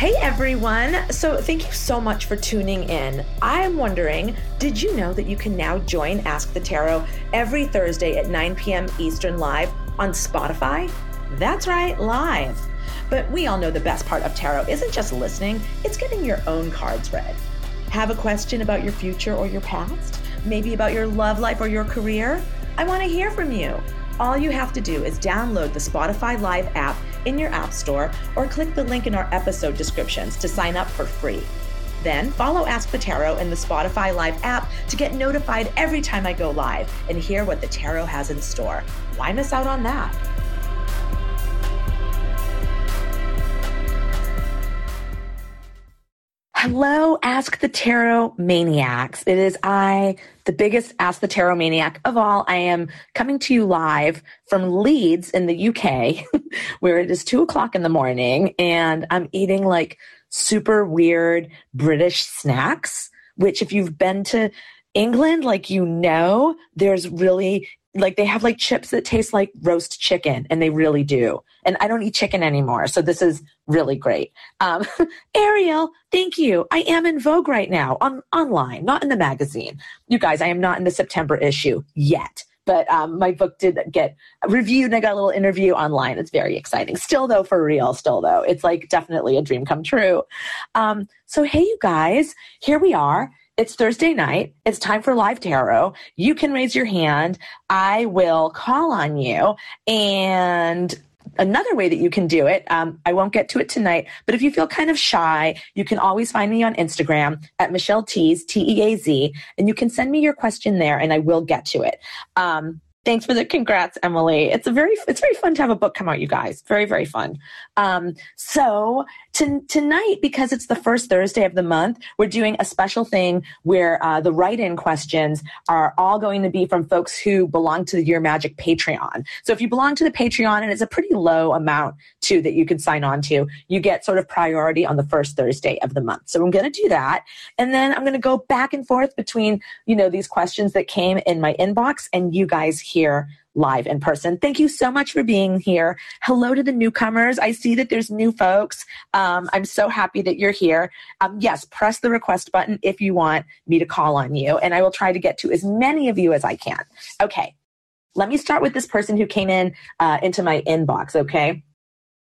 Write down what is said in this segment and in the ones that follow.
Hey everyone! So, thank you so much for tuning in. I'm wondering, did you know that you can now join Ask the Tarot every Thursday at 9 p.m. Eastern Live on Spotify? That's right, live. But we all know the best part of tarot isn't just listening, it's getting your own cards read. Have a question about your future or your past? Maybe about your love life or your career? I want to hear from you. All you have to do is download the Spotify Live app in your App Store or click the link in our episode descriptions to sign up for free. Then follow Ask the Tarot in the Spotify Live app to get notified every time I go live and hear what the tarot has in store. Why miss out on that? Hello, Ask the Tarot Maniacs. It is I, the biggest Ask the Tarot Maniac of all. I am coming to you live from Leeds in the UK, where it is two o'clock in the morning, and I'm eating like super weird British snacks, which, if you've been to England, like you know, there's really like they have like chips that taste like roast chicken and they really do and i don't eat chicken anymore so this is really great um, ariel thank you i am in vogue right now on online not in the magazine you guys i am not in the september issue yet but um, my book did get reviewed and i got a little interview online it's very exciting still though for real still though it's like definitely a dream come true um, so hey you guys here we are it's Thursday night. It's time for live tarot. You can raise your hand. I will call on you. And another way that you can do it, um, I won't get to it tonight, but if you feel kind of shy, you can always find me on Instagram at Michelle Teaz, T E A Z, and you can send me your question there and I will get to it. Um, Thanks for the congrats, Emily. It's a very it's very fun to have a book come out, you guys. Very very fun. Um, so to, tonight, because it's the first Thursday of the month, we're doing a special thing where uh, the write-in questions are all going to be from folks who belong to the Your Magic Patreon. So if you belong to the Patreon, and it's a pretty low amount too that you can sign on to, you get sort of priority on the first Thursday of the month. So I'm going to do that, and then I'm going to go back and forth between you know these questions that came in my inbox and you guys here live in person. Thank you so much for being here. Hello to the newcomers. I see that there's new folks. Um, I'm so happy that you're here. Um, yes, press the request button if you want me to call on you, and I will try to get to as many of you as I can. Okay, let me start with this person who came in uh, into my inbox. Okay.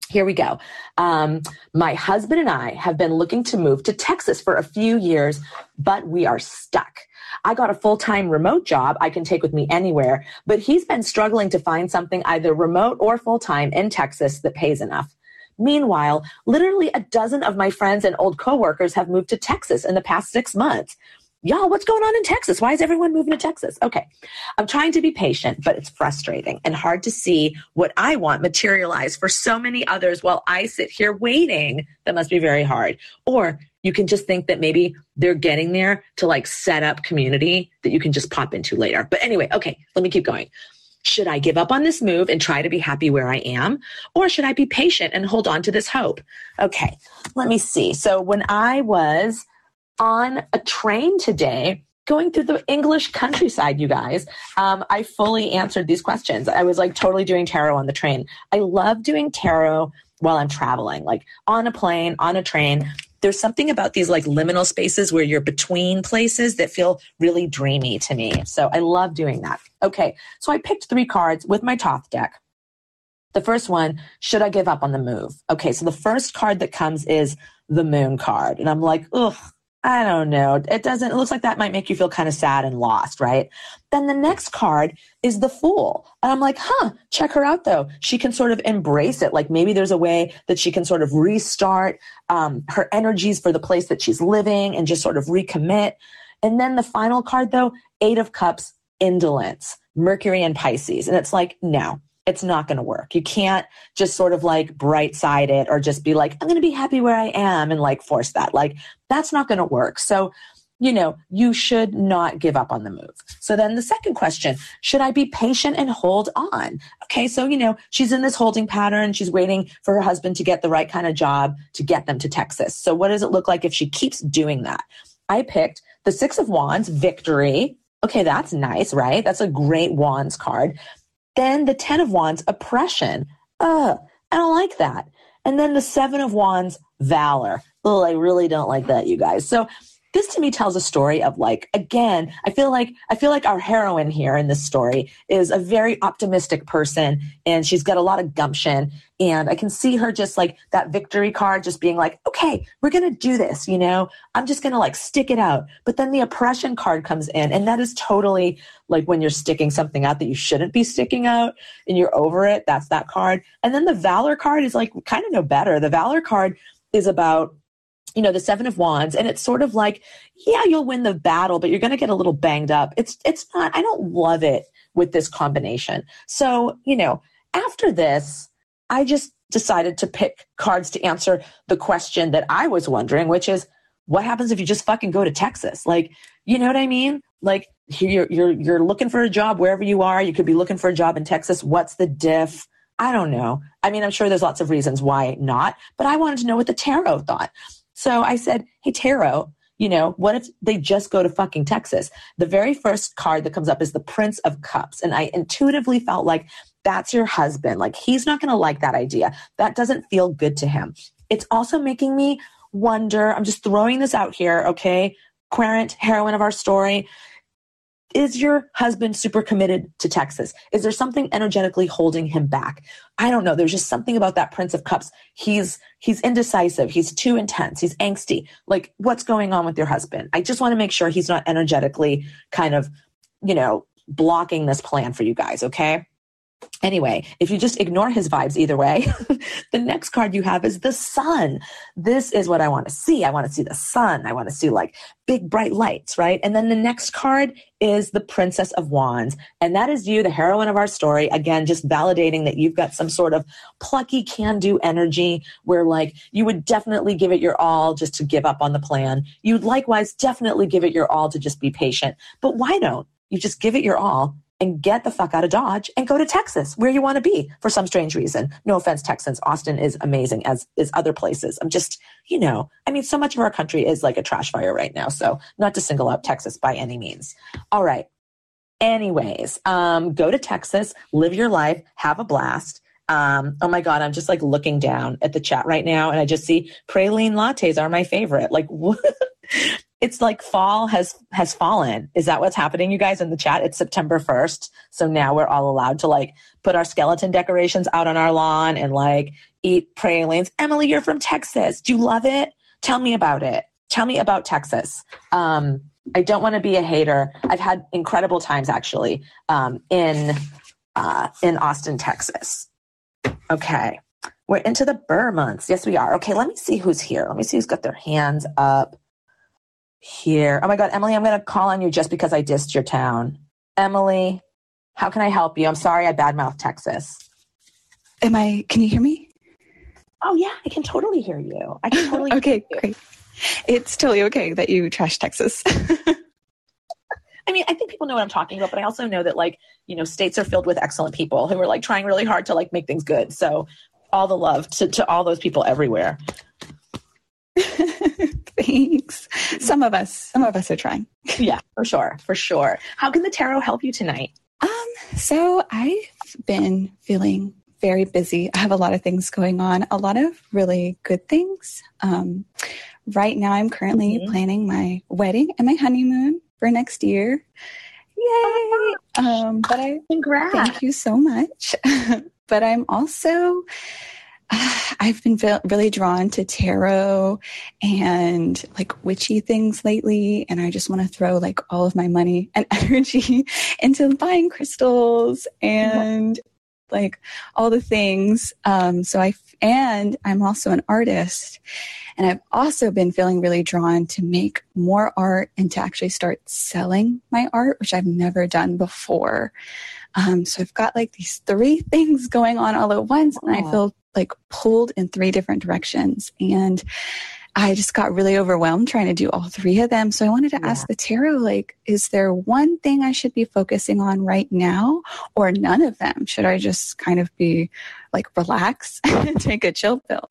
Here we go. Um, my husband and I have been looking to move to Texas for a few years, but we are stuck. I got a full time remote job I can take with me anywhere, but he's been struggling to find something either remote or full time in Texas that pays enough. Meanwhile, literally a dozen of my friends and old coworkers have moved to Texas in the past six months. Y'all, what's going on in Texas? Why is everyone moving to Texas? Okay. I'm trying to be patient, but it's frustrating and hard to see what I want materialize for so many others while I sit here waiting. That must be very hard. Or you can just think that maybe they're getting there to like set up community that you can just pop into later. But anyway, okay, let me keep going. Should I give up on this move and try to be happy where I am? Or should I be patient and hold on to this hope? Okay, let me see. So when I was on a train today, going through the English countryside, you guys, um, I fully answered these questions. I was like totally doing tarot on the train. I love doing tarot while I'm traveling, like on a plane, on a train there's something about these like liminal spaces where you're between places that feel really dreamy to me. So I love doing that. Okay, so I picked three cards with my Thoth deck. The first one, should I give up on the move? Okay, so the first card that comes is the moon card. And I'm like, ugh, I don't know. It doesn't, it looks like that might make you feel kind of sad and lost, right? Then the next card is the fool. And I'm like, huh, check her out though. She can sort of embrace it. Like maybe there's a way that she can sort of restart um, her energies for the place that she's living and just sort of recommit. And then the final card though, Eight of Cups, indolence, Mercury and Pisces. And it's like, no, it's not going to work. You can't just sort of like bright side it or just be like, I'm going to be happy where I am and like force that. Like, that's not going to work. So, you know, you should not give up on the move. So then the second question, should I be patient and hold on? Okay. So, you know, she's in this holding pattern. She's waiting for her husband to get the right kind of job to get them to Texas. So what does it look like if she keeps doing that? I picked the six of wands, victory. Okay. That's nice, right? That's a great wands card. Then the 10 of wands, oppression. Uh, I don't like that. And then the Seven of Wands, Valor. Oh, I really don't like that, you guys. So this to me tells a story of like again i feel like i feel like our heroine here in this story is a very optimistic person and she's got a lot of gumption and i can see her just like that victory card just being like okay we're gonna do this you know? I'm just gonna like stick it out. But then the oppression card comes in and that is totally like when you're sticking something out that you shouldn't be sticking out and you're over it that's that card. And then the valor card is like kind of no better. The valor card is about you know the seven of wands and it's sort of like yeah you'll win the battle but you're going to get a little banged up. It's it's not i don't love it with this combination. So you know after this i just decided to pick cards to answer the question that i was wondering which is what happens if you just fucking go to texas? Like you know what i mean? Like you're you're you're looking for a job wherever you are. You could be looking for a job in texas. What's the diff? I don't know. I mean, I'm sure there's lots of reasons why not, but I wanted to know what the tarot thought. So I said, Hey, Tarot, you know, what if they just go to fucking Texas? The very first card that comes up is the Prince of Cups. And I intuitively felt like that's your husband. Like he's not going to like that idea. That doesn't feel good to him. It's also making me wonder. I'm just throwing this out here. Okay. Querent, heroine of our story is your husband super committed to Texas? Is there something energetically holding him back? I don't know. There's just something about that Prince of Cups. He's he's indecisive. He's too intense. He's angsty. Like what's going on with your husband? I just want to make sure he's not energetically kind of, you know, blocking this plan for you guys, okay? Anyway, if you just ignore his vibes either way, the next card you have is the sun. This is what I want to see. I want to see the sun. I want to see like big bright lights, right? And then the next card is the Princess of Wands. And that is you, the heroine of our story. Again, just validating that you've got some sort of plucky can do energy where like you would definitely give it your all just to give up on the plan. You'd likewise definitely give it your all to just be patient. But why don't you just give it your all and get the fuck out of Dodge and go to Texas, where you want to be for some strange reason. No offense, Texans. Austin is amazing, as is other places. I'm just, you know, I mean, so much of our country is like a trash fire right now. So, not to single out Texas by any means. All right. Anyways, um, go to Texas, live your life, have a blast. Um, oh my God, I'm just like looking down at the chat right now and I just see praline lattes are my favorite. Like, what? It's like fall has has fallen. Is that what's happening, you guys, in the chat? It's September 1st. So now we're all allowed to like put our skeleton decorations out on our lawn and like eat pralines. Emily, you're from Texas. Do you love it? Tell me about it. Tell me about Texas. Um, I don't want to be a hater. I've had incredible times actually um, in uh, in Austin, Texas. Okay. We're into the Ber months. Yes, we are. Okay, let me see who's here. Let me see who's got their hands up here. Oh my God, Emily, I'm going to call on you just because I dissed your town. Emily, how can I help you? I'm sorry I badmouthed Texas. Am I, can you hear me? Oh, yeah, I can totally hear you. I can totally Okay, great. It's totally okay that you trash Texas. I mean, I think people know what I'm talking about, but I also know that like, you know, states are filled with excellent people who are like trying really hard to like make things good. So all the love to, to all those people everywhere. Thanks. Some of us, some of us are trying. yeah, for sure, for sure. How can the tarot help you tonight? Um, so I've been feeling very busy. I have a lot of things going on, a lot of really good things. Um, right now, I'm currently mm-hmm. planning my wedding and my honeymoon for next year. Yay! Um, but I Congrats. thank you so much. but I'm also I've been really drawn to tarot and like witchy things lately. And I just want to throw like all of my money and energy into buying crystals and like all the things. Um, so I, and I'm also an artist. And I've also been feeling really drawn to make more art and to actually start selling my art, which I've never done before. Um, so I've got like these three things going on all at once, and I feel like pulled in three different directions. And I just got really overwhelmed trying to do all three of them. So I wanted to yeah. ask the tarot, like, is there one thing I should be focusing on right now or none of them? Should I just kind of be like relax and take a chill pill?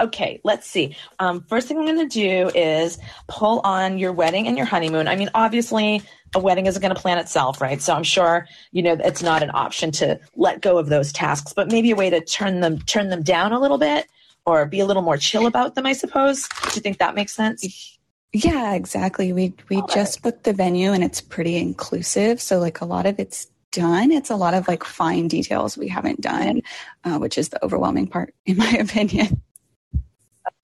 Okay, let's see. Um, first thing I'm going to do is pull on your wedding and your honeymoon. I mean, obviously, a wedding isn't going to plan itself, right? So I'm sure you know it's not an option to let go of those tasks, but maybe a way to turn them turn them down a little bit or be a little more chill about them. I suppose. Do you think that makes sense? Yeah, exactly. We we All just right. booked the venue and it's pretty inclusive, so like a lot of it's done. It's a lot of like fine details we haven't done, uh, which is the overwhelming part, in my opinion.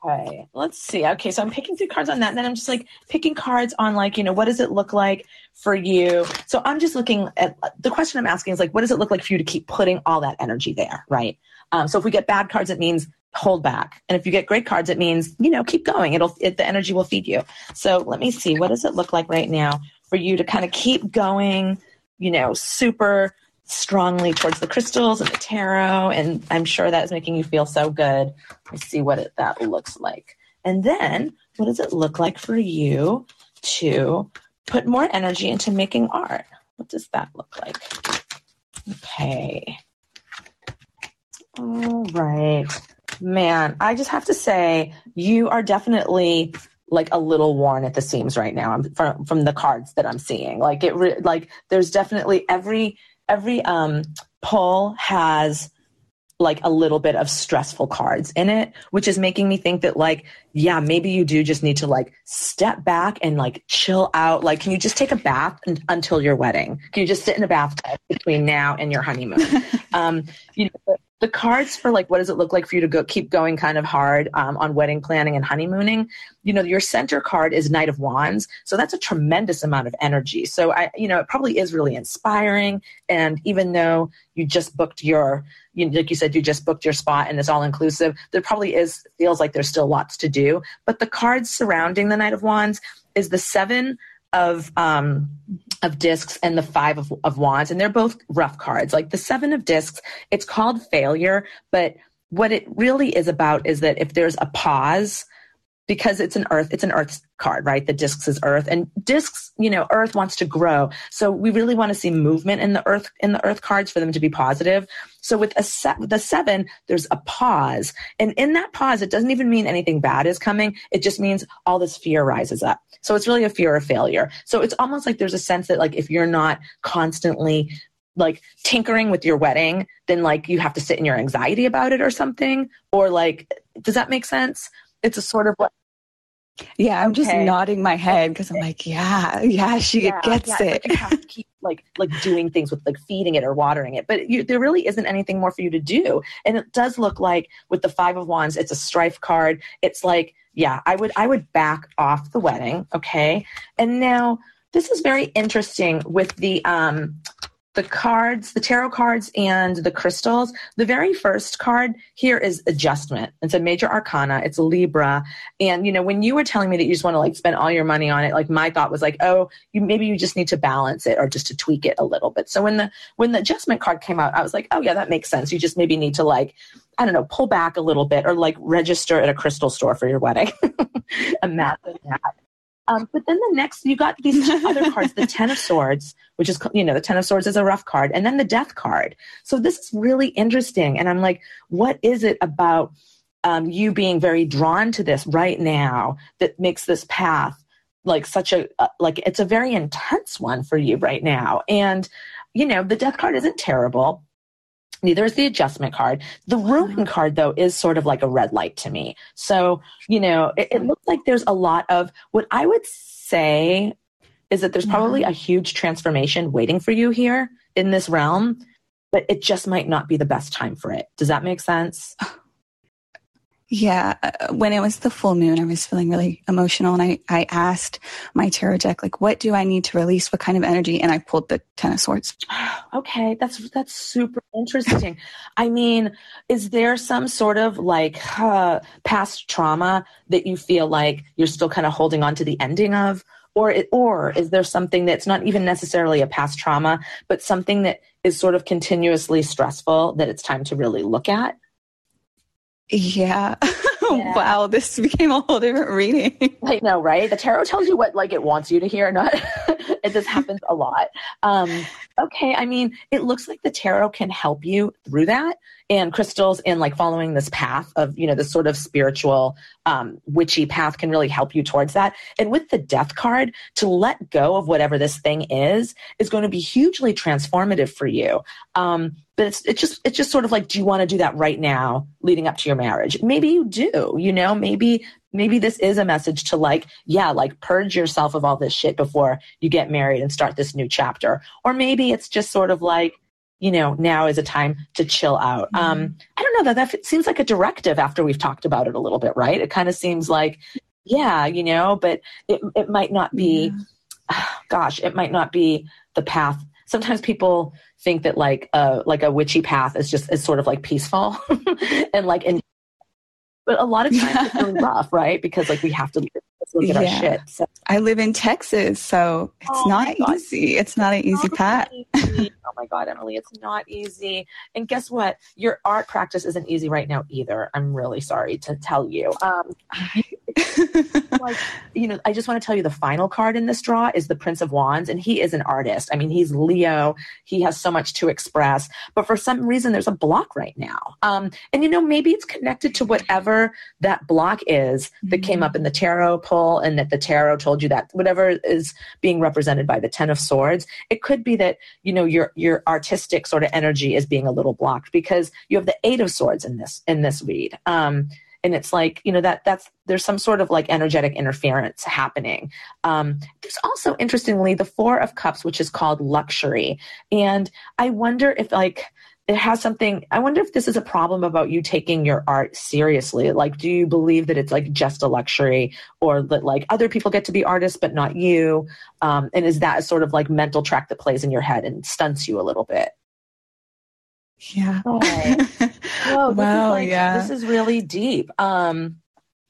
Okay, let's see. Okay, so I'm picking through cards on that, and then I'm just like picking cards on like, you know, what does it look like for you? So I'm just looking at the question I'm asking is like, what does it look like for you to keep putting all that energy there, right? Um, so if we get bad cards, it means hold back, and if you get great cards, it means you know keep going. It'll it, the energy will feed you. So let me see, what does it look like right now for you to kind of keep going? You know, super strongly towards the crystals and the tarot. And I'm sure that is making you feel so good. Let's see what it, that looks like. And then what does it look like for you to put more energy into making art? What does that look like? Okay. All right. Man, I just have to say, you are definitely like a little worn at the seams right now um, from from the cards that I'm seeing. Like it, re- like there's definitely every every um, poll has like a little bit of stressful cards in it, which is making me think that like, yeah, maybe you do just need to like step back and like chill out. Like, can you just take a bath and, until your wedding? Can you just sit in a bathtub between now and your honeymoon? um, you know, the cards for like what does it look like for you to go keep going kind of hard um, on wedding planning and honeymooning? You know your center card is knight of wands so that's a tremendous amount of energy. So i you know it probably is really inspiring and even though you just booked your you like you said you just booked your spot and it's all inclusive there probably is feels like there's still lots to do. But the cards surrounding the knight of wands is the seven of um, of discs and the five of, of wands, and they're both rough cards. Like the seven of discs, it's called failure, but what it really is about is that if there's a pause because it's an earth it's an earth card right? The discs is earth and discs you know earth wants to grow. So we really want to see movement in the earth in the earth cards for them to be positive. So with a set with a seven there's a pause. And in that pause it doesn't even mean anything bad is coming. It just means all this fear rises up. So it's really a fear of failure. So it's almost like there's a sense that like if you're not constantly like tinkering with your wedding then like you have to sit in your anxiety about it or something. Or like does that make sense? It's a sort of like yeah, I'm okay. just nodding my head because I'm like, yeah, yeah, she yeah, gets yeah, it. you have to keep like like doing things with like feeding it or watering it, but you, there really isn't anything more for you to do. And it does look like with the five of wands, it's a strife card. It's like, yeah, I would I would back off the wedding, okay. And now this is very interesting with the um the cards, the tarot cards and the crystals. The very first card here is adjustment. It's a major arcana. It's Libra. And, you know, when you were telling me that you just want to like spend all your money on it, like my thought was like, oh, you, maybe you just need to balance it or just to tweak it a little bit. So when the, when the adjustment card came out, I was like, oh yeah, that makes sense. You just maybe need to like, I don't know, pull back a little bit or like register at a crystal store for your wedding. Imagine that. Um, but then the next, you got these two other cards, the Ten of Swords, which is, you know, the Ten of Swords is a rough card, and then the Death card. So this is really interesting. And I'm like, what is it about um, you being very drawn to this right now that makes this path like such a, uh, like, it's a very intense one for you right now? And, you know, the Death card isn't terrible Neither is the adjustment card. The ruin mm-hmm. card, though, is sort of like a red light to me. So, you know, it, it looks like there's a lot of what I would say is that there's probably a huge transformation waiting for you here in this realm, but it just might not be the best time for it. Does that make sense? Yeah, uh, when it was the full moon, I was feeling really emotional, and I I asked my tarot deck like, "What do I need to release? What kind of energy?" And I pulled the Ten of Swords. okay, that's that's super interesting. I mean, is there some sort of like uh, past trauma that you feel like you're still kind of holding on to the ending of? Or, it, or is there something that's not even necessarily a past trauma, but something that is sort of continuously stressful that it's time to really look at? Yeah. yeah. wow, this became a whole different reading. I know, right? The tarot tells you what like it wants you to hear, not it this happens a lot. Um, okay, I mean, it looks like the tarot can help you through that, and crystals and like following this path of you know this sort of spiritual um, witchy path can really help you towards that. And with the death card, to let go of whatever this thing is is going to be hugely transformative for you. Um, but it's, it's just it's just sort of like do you want to do that right now leading up to your marriage? Maybe you do you know? Maybe maybe this is a message to like yeah like purge yourself of all this shit before you get married and start this new chapter. Or maybe it's just sort of like you know now is a time to chill out. Mm-hmm. um i don't know that that seems like a directive after we've talked about it a little bit right? It kind of seems like yeah you know but it, it might not be yeah. gosh it might not be the path sometimes people think that like a like a witchy path is just is sort of like peaceful and like and but a lot of times it's really rough, right? Because like we have to look at yeah. our shit. So. I live in Texas, so it's oh not easy. It's not an easy path. oh my God, Emily, it's not easy. And guess what? Your art practice isn't easy right now either. I'm really sorry to tell you. Um, like, you know, I just want to tell you the final card in this draw is the Prince of Wands, and he is an artist. I mean, he's Leo. He has so much to express, but for some reason, there's a block right now. Um, and you know, maybe it's connected to whatever that block is that came up in the tarot pull, and that the tarot told you that whatever is being represented by the Ten of Swords. It could be that you know your your artistic sort of energy is being a little blocked because you have the Eight of Swords in this in this read. Um, and it's like you know that that's there's some sort of like energetic interference happening um, there's also interestingly the four of cups which is called luxury and i wonder if like it has something i wonder if this is a problem about you taking your art seriously like do you believe that it's like just a luxury or that like other people get to be artists but not you um, and is that a sort of like mental track that plays in your head and stunts you a little bit yeah. Oh. Whoa, wow. Like, yeah. This is really deep. Um,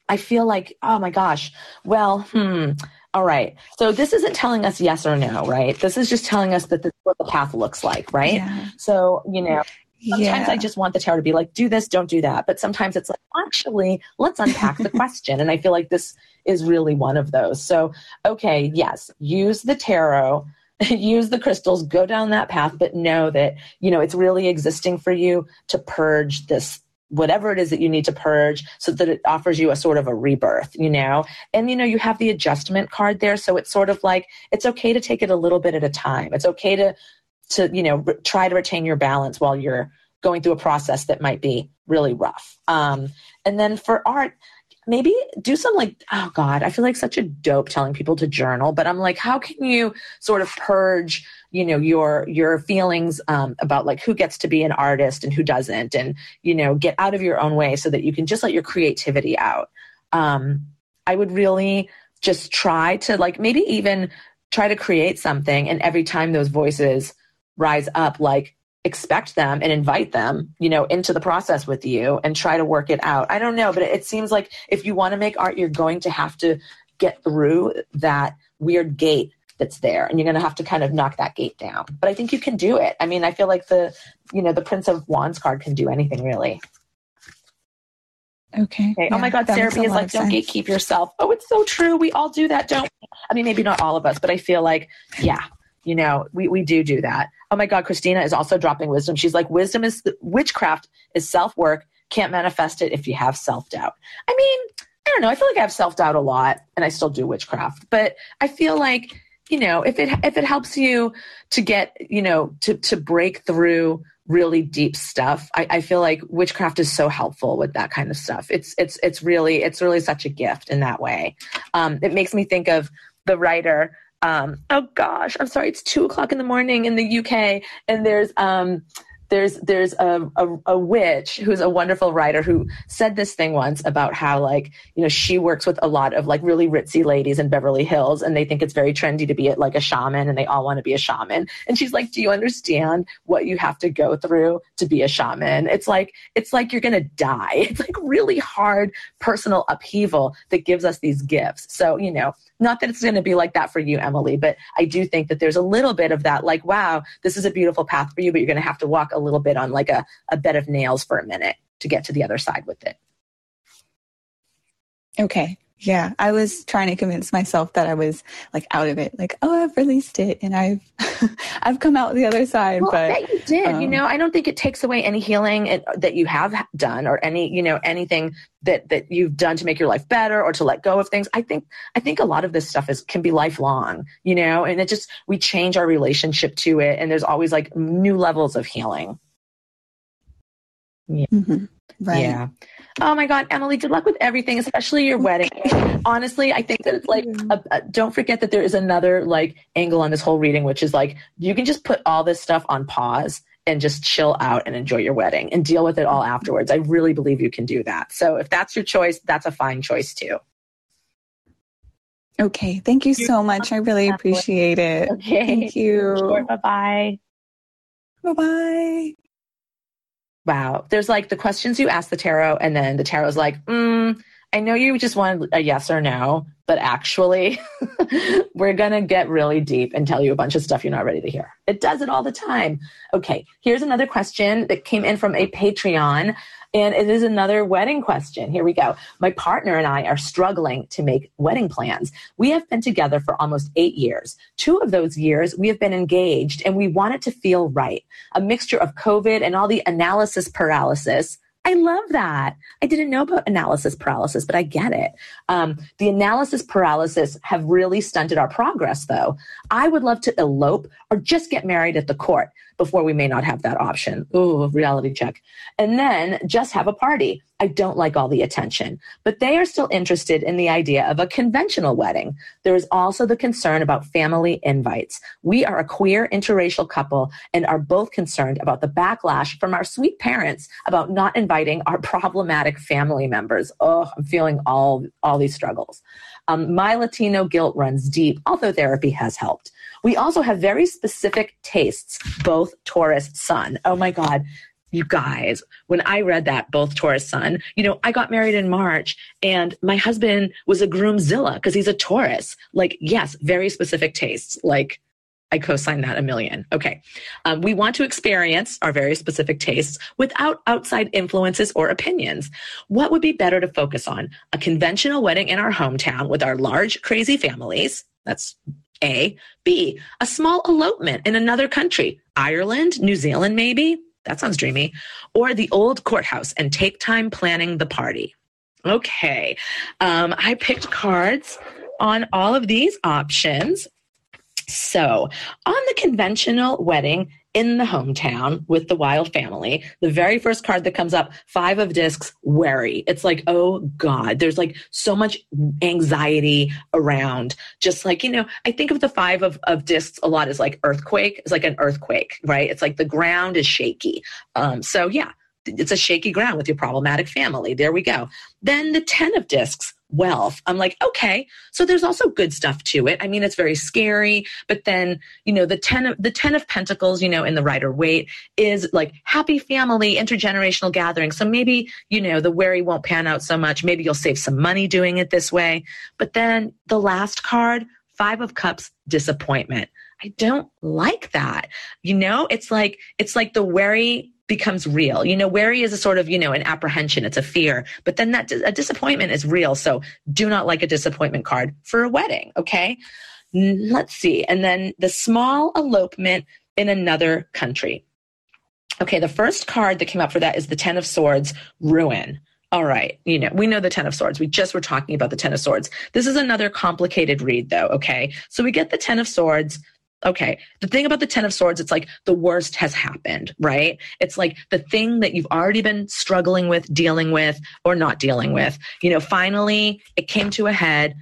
I feel like, oh my gosh. Well, hmm. All right. So this isn't telling us yes or no, right? This is just telling us that this is what the path looks like, right? Yeah. So, you know, sometimes yeah. I just want the tarot to be like, do this, don't do that. But sometimes it's like, actually, let's unpack the question. And I feel like this is really one of those. So, okay, yes, use the tarot use the crystals, go down that path, but know that, you know, it's really existing for you to purge this whatever it is that you need to purge so that it offers you a sort of a rebirth, you know? And, you know, you have the adjustment card there. So it's sort of like, it's okay to take it a little bit at a time. It's okay to, to, you know, re- try to retain your balance while you're going through a process that might be really rough. Um, and then for art, maybe do some like oh god i feel like such a dope telling people to journal but i'm like how can you sort of purge you know your your feelings um, about like who gets to be an artist and who doesn't and you know get out of your own way so that you can just let your creativity out. Um, i would really just try to like maybe even try to create something and every time those voices rise up like expect them and invite them, you know, into the process with you and try to work it out. I don't know, but it seems like if you want to make art, you're going to have to get through that weird gate that's there and you're going to have to kind of knock that gate down. But I think you can do it. I mean, I feel like the, you know, the Prince of Wands card can do anything really. Okay. okay. Oh yeah, oh my God, Sarah B is like, don't sense. gatekeep yourself. Oh, it's so true. We all do that, don't we? I mean, maybe not all of us, but I feel like, yeah, you know, we, we do do that. Oh my God, Christina is also dropping wisdom. She's like, wisdom is witchcraft is self work. Can't manifest it if you have self doubt. I mean, I don't know. I feel like I have self doubt a lot, and I still do witchcraft. But I feel like you know, if it if it helps you to get you know to to break through really deep stuff, I, I feel like witchcraft is so helpful with that kind of stuff. It's it's it's really it's really such a gift in that way. Um, it makes me think of the writer um, oh gosh, I'm sorry, it's two o'clock in the morning in the UK, and there's um, there's there's a, a, a, witch who's a wonderful writer who said this thing once about how like you know she works with a lot of like really ritzy ladies in Beverly Hills and they think it's very trendy to be like a shaman and they all want to be a shaman. And she's like do you understand what you have to go through to be a shaman? It's like it's like you're gonna die. It's like really hard personal upheaval that gives us these gifts. So you know not that it's going to be like that for you Emily but I do think that there's a little bit of that like wow this is a beautiful path for you but you're going to have to walk a little bit on like a, a bed of nails for a minute to get to the other side with it. Okay. Yeah, I was trying to convince myself that I was like out of it. Like, oh, I've released it and I've I've come out the other side. Well, but you did. Um, you know, I don't think it takes away any healing that you have done or any you know anything that that you've done to make your life better or to let go of things. I think I think a lot of this stuff is can be lifelong. You know, and it just we change our relationship to it, and there's always like new levels of healing. Yeah. Mm-hmm. Right. Yeah. Oh my God, Emily, good luck with everything, especially your wedding. Honestly, I think that it's like, a, a, don't forget that there is another like angle on this whole reading, which is like, you can just put all this stuff on pause and just chill out and enjoy your wedding and deal with it all afterwards. I really believe you can do that. So if that's your choice, that's a fine choice too. Okay. Thank you so much. I really appreciate it. Okay. Thank you. Sure. Bye bye. Bye bye. Wow. There's like the questions you ask the tarot, and then the tarot's like, mm, I know you just wanted a yes or no, but actually, we're going to get really deep and tell you a bunch of stuff you're not ready to hear. It does it all the time. Okay, here's another question that came in from a Patreon. And it is another wedding question. Here we go. My partner and I are struggling to make wedding plans. We have been together for almost eight years. Two of those years we have been engaged and we want it to feel right. A mixture of COVID and all the analysis paralysis I love that. I didn't know about analysis paralysis, but I get it. Um, the analysis paralysis have really stunted our progress, though. I would love to elope or just get married at the court before we may not have that option. Ooh, reality check. And then just have a party. I don't like all the attention, but they are still interested in the idea of a conventional wedding. There is also the concern about family invites. We are a queer interracial couple and are both concerned about the backlash from our sweet parents about not inviting our problematic family members. Oh, I'm feeling all, all these struggles. Um, my Latino guilt runs deep, although therapy has helped. We also have very specific tastes, both Taurus sun. Oh my God. You guys, when I read that, both Taurus sun, you know, I got married in March and my husband was a groomzilla because he's a Taurus. Like, yes, very specific tastes. Like, I co sign that a million. Okay. Um, we want to experience our very specific tastes without outside influences or opinions. What would be better to focus on? A conventional wedding in our hometown with our large, crazy families. That's a. B, a small elopement in another country, Ireland, New Zealand, maybe. That sounds dreamy. Or the old courthouse and take time planning the party. Okay. Um, I picked cards on all of these options. So, on the conventional wedding, in the hometown with the wild family. The very first card that comes up, five of discs, worry. It's like, oh God, there's like so much anxiety around. Just like, you know, I think of the five of, of discs a lot as like earthquake. It's like an earthquake, right? It's like the ground is shaky. Um, so yeah, it's a shaky ground with your problematic family. There we go. Then the 10 of discs, wealth. I'm like, okay, so there's also good stuff to it. I mean, it's very scary, but then, you know, the 10 of the 10 of pentacles, you know, in the Rider Waite is like happy family, intergenerational gathering. So maybe, you know, the worry won't pan out so much. Maybe you'll save some money doing it this way. But then the last card, 5 of cups, disappointment. I don't like that. You know, it's like it's like the worry becomes real. You know, worry is a sort of, you know, an apprehension, it's a fear, but then that a disappointment is real. So do not like a disappointment card for a wedding, okay? Let's see. And then the small elopement in another country. Okay, the first card that came up for that is the 10 of swords, ruin. All right, you know, we know the 10 of swords. We just were talking about the 10 of swords. This is another complicated read though, okay? So we get the 10 of swords, okay, the thing about the 10 of swords, it's like the worst has happened, right? It's like the thing that you've already been struggling with, dealing with, or not dealing with. You know, finally it came to a head.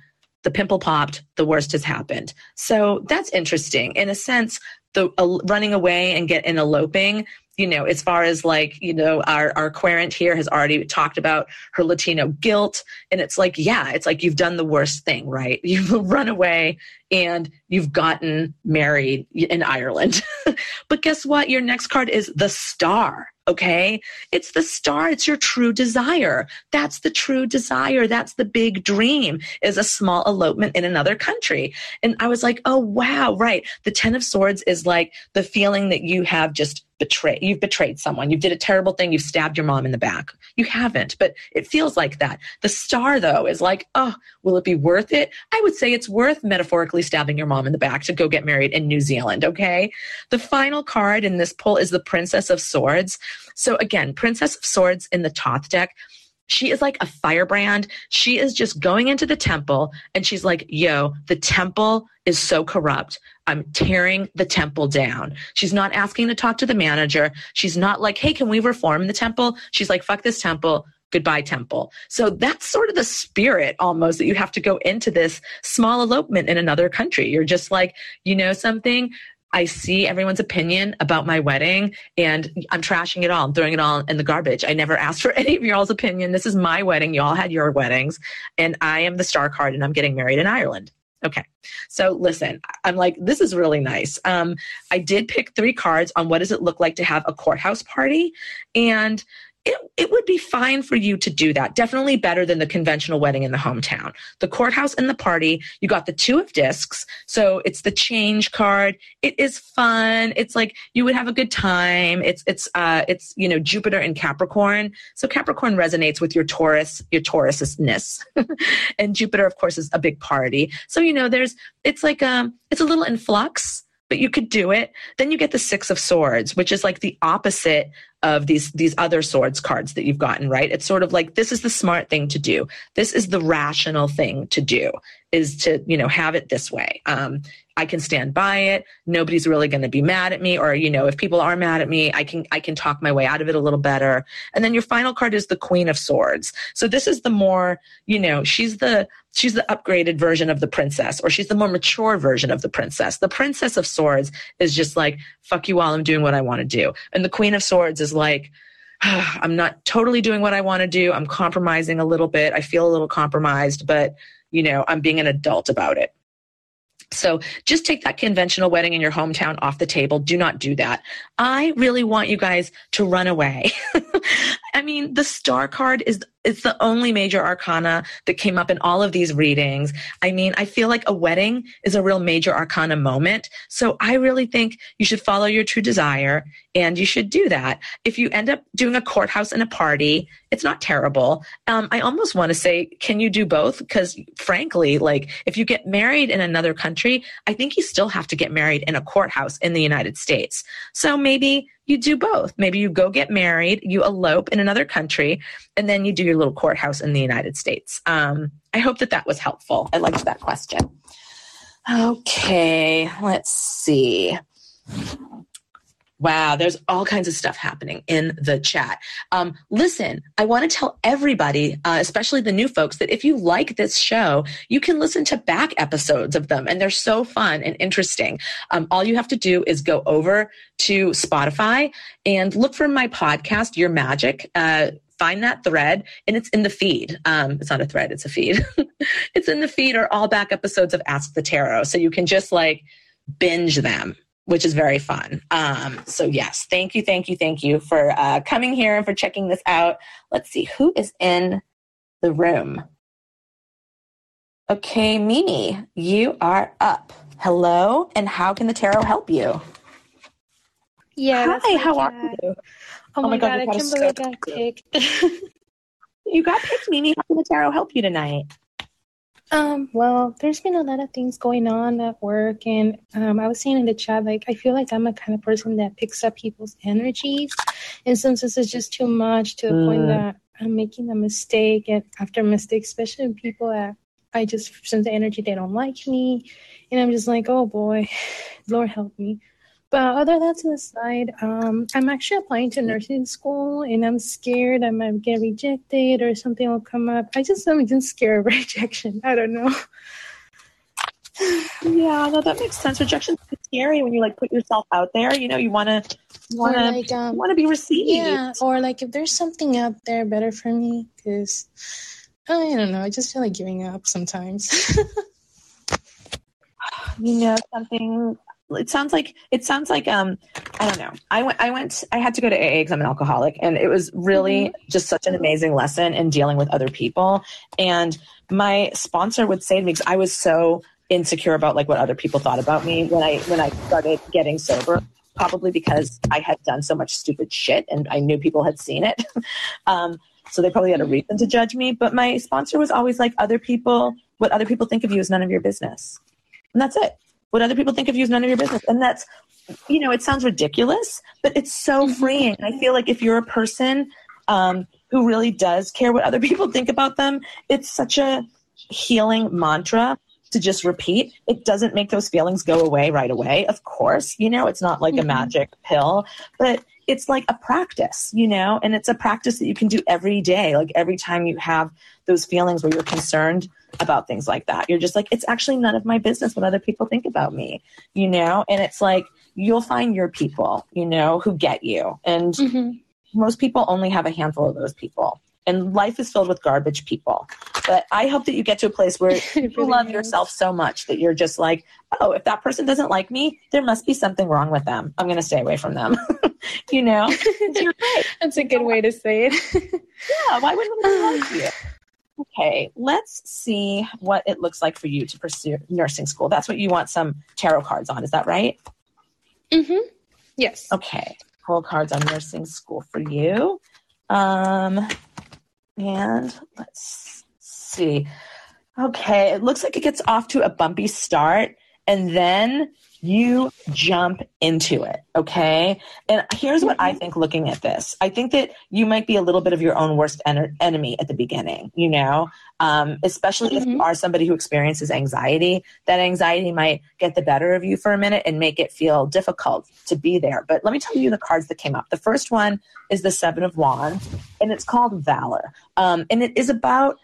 The pimple popped, the worst has happened. So that's interesting. In a sense, the uh, running away and get in eloping you know, as far as like, you know, our, our querent here has already talked about her Latino guilt. And it's like, yeah, it's like you've done the worst thing, right? You've run away and you've gotten married in Ireland. but guess what? Your next card is the star. Okay. It's the star. It's your true desire. That's the true desire. That's the big dream is a small elopement in another country. And I was like, oh, wow. Right. The 10 of swords is like the feeling that you have just betray you've betrayed someone. You did a terrible thing. You've stabbed your mom in the back. You haven't but it feels like that. The star though is like oh will it be worth it? I would say it's worth metaphorically stabbing your mom in the back to go get married in new zealand okay? The final card in this pull is the princess of swords. So again princess of swords in the thoth deck she is like a firebrand. She is just going into the temple and she's like, yo, the temple is so corrupt. I'm tearing the temple down. She's not asking to talk to the manager. She's not like, hey, can we reform the temple? She's like, fuck this temple. Goodbye, temple. So that's sort of the spirit almost that you have to go into this small elopement in another country. You're just like, you know something? I see everyone's opinion about my wedding and I'm trashing it all. I'm throwing it all in the garbage. I never asked for any of y'all's opinion. This is my wedding. Y'all had your weddings and I am the star card and I'm getting married in Ireland. Okay. So listen, I'm like, this is really nice. Um, I did pick three cards on what does it look like to have a courthouse party. And it, it would be fine for you to do that. Definitely better than the conventional wedding in the hometown. The courthouse and the party, you got the two of discs. So it's the change card. It is fun. It's like you would have a good time. It's, it's, uh, it's, you know, Jupiter and Capricorn. So Capricorn resonates with your Taurus, your Taurusness. and Jupiter, of course, is a big party. So, you know, there's, it's like, um, it's a little in flux but you could do it. Then you get the Six of Swords, which is like the opposite of these these other swords cards that you've gotten, right? It's sort of like this is the smart thing to do. This is the rational thing to do is to, you know, have it this way. Um, I can stand by it. Nobody's really going to be mad at me or you know, if people are mad at me, I can I can talk my way out of it a little better. And then your final card is the Queen of Swords. So this is the more, you know, she's the she's the upgraded version of the princess or she's the more mature version of the princess. The Princess of Swords is just like fuck you all, I'm doing what I want to do. And the Queen of Swords is like I'm not totally doing what I want to do. I'm compromising a little bit. I feel a little compromised, but you know, I'm being an adult about it. So just take that conventional wedding in your hometown off the table. Do not do that. I really want you guys to run away. I mean, the star card is it's the only major arcana that came up in all of these readings. I mean, I feel like a wedding is a real major arcana moment. So I really think you should follow your true desire and you should do that. If you end up doing a courthouse and a party, it's not terrible. Um, I almost want to say, can you do both? Because frankly, like if you get married in another country, I think you still have to get married in a courthouse in the United States. So maybe you do both. Maybe you go get married, you elope in another country, and then you do your little courthouse in the United States. Um, I hope that that was helpful. I liked that question. Okay, let's see. Wow, there's all kinds of stuff happening in the chat. Um, listen, I want to tell everybody, uh, especially the new folks, that if you like this show, you can listen to back episodes of them, and they're so fun and interesting. Um, all you have to do is go over to Spotify and look for my podcast, Your Magic. Uh, find that thread and it's in the feed. Um, it's not a thread, it's a feed. it's in the feed or all back episodes of Ask the Tarot. So you can just like binge them which is very fun. Um, so yes, thank you, thank you, thank you for uh, coming here and for checking this out. Let's see who is in the room. Okay, Mimi, you are up. Hello, and how can the tarot help you? Yeah. Hi, how are you? Oh, oh my, god, god I can't believe I got picked. you got picked, Mimi. How can the tarot help you tonight? Um, well, there's been a lot of things going on at work, and um, I was saying in the chat, like, I feel like I'm a kind of person that picks up people's energies, and sometimes it's just too much to the mm. point that I'm making a mistake, and after a mistake, especially people that I just sense the energy they don't like me, and I'm just like, oh boy, Lord help me. But other that to the side, um, I'm actually applying to nursing school, and I'm scared I might get rejected or something will come up. I just am just scared of rejection. I don't know. yeah, no, that makes sense. Rejection is scary when you like put yourself out there. You know, you want to want to like, um, want to be received. Yeah, or like if there's something out there better for me, because I don't know. I just feel like giving up sometimes. you know, something it sounds like it sounds like um I don't know. I went I went I had to go to AA because I'm an alcoholic and it was really mm-hmm. just such an amazing lesson in dealing with other people. And my sponsor would say to me because I was so insecure about like what other people thought about me when I when I started getting sober probably because I had done so much stupid shit and I knew people had seen it. um, so they probably had a reason to judge me. But my sponsor was always like, other people, what other people think of you is none of your business. And that's it. What other people think of you is none of your business. And that's, you know, it sounds ridiculous, but it's so mm-hmm. freeing. I feel like if you're a person um, who really does care what other people think about them, it's such a healing mantra to just repeat. It doesn't make those feelings go away right away. Of course, you know, it's not like mm-hmm. a magic pill, but it's like a practice, you know, and it's a practice that you can do every day. Like every time you have those feelings where you're concerned about things like that, you're just like, it's actually none of my business what other people think about me, you know, and it's like, you'll find your people, you know, who get you. And mm-hmm. most people only have a handful of those people and life is filled with garbage people. But I hope that you get to a place where you really love is. yourself so much that you're just like, oh, if that person doesn't like me, there must be something wrong with them. I'm going to stay away from them. you know, That's a good way to say it. yeah, why wouldn't they like you? Okay, let's see what it looks like for you to pursue nursing school. That's what you want some tarot cards on. Is that right? Mm-hmm. Yes. Okay. Pull cards on nursing school for you. Um, and let's see. Okay, it looks like it gets off to a bumpy start and then you jump into it. Okay. And here's what I think looking at this I think that you might be a little bit of your own worst en- enemy at the beginning, you know, um, especially mm-hmm. if you mm-hmm. are somebody who experiences anxiety. That anxiety might get the better of you for a minute and make it feel difficult to be there. But let me tell you the cards that came up. The first one is the Seven of Wands, and it's called Valor. Um, and it is about,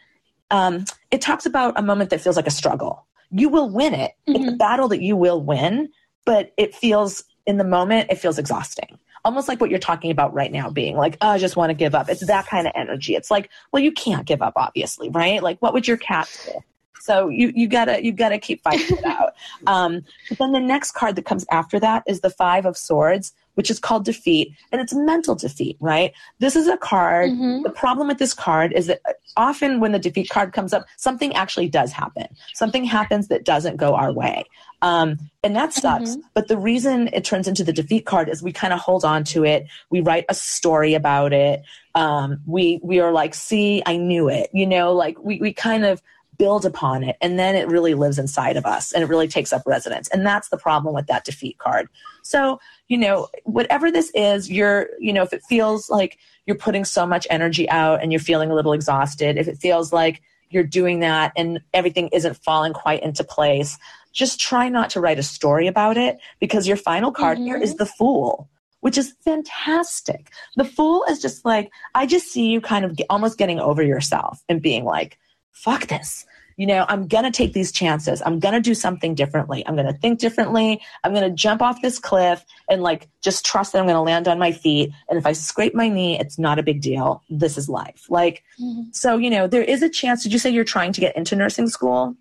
um, it talks about a moment that feels like a struggle you will win it. Mm-hmm. It's a mm-hmm. battle that you will win, but it feels in the moment, it feels exhausting. Almost like what you're talking about right now, being like, oh, I just want to give up. It's that kind of energy. It's like, well, you can't give up, obviously, right? Like, what would your cat do? So you you gotta you gotta keep fighting it out. Um, but then the next card that comes after that is the Five of Swords, which is called defeat, and it's mental defeat, right? This is a card. Mm-hmm. The problem with this card is that often when the defeat card comes up, something actually does happen. Something happens that doesn't go our way. Um, and that sucks. Mm-hmm. But the reason it turns into the defeat card is we kind of hold on to it. We write a story about it. Um, we we are like, see, I knew it. You know, like we we kind of build upon it and then it really lives inside of us and it really takes up residence and that's the problem with that defeat card so you know whatever this is you're you know if it feels like you're putting so much energy out and you're feeling a little exhausted if it feels like you're doing that and everything isn't falling quite into place just try not to write a story about it because your final card mm-hmm. here is the fool which is fantastic. The fool is just like, I just see you kind of get, almost getting over yourself and being like, fuck this. You know, I'm going to take these chances. I'm going to do something differently. I'm going to think differently. I'm going to jump off this cliff and like just trust that I'm going to land on my feet. And if I scrape my knee, it's not a big deal. This is life. Like, mm-hmm. so, you know, there is a chance. Did you say you're trying to get into nursing school?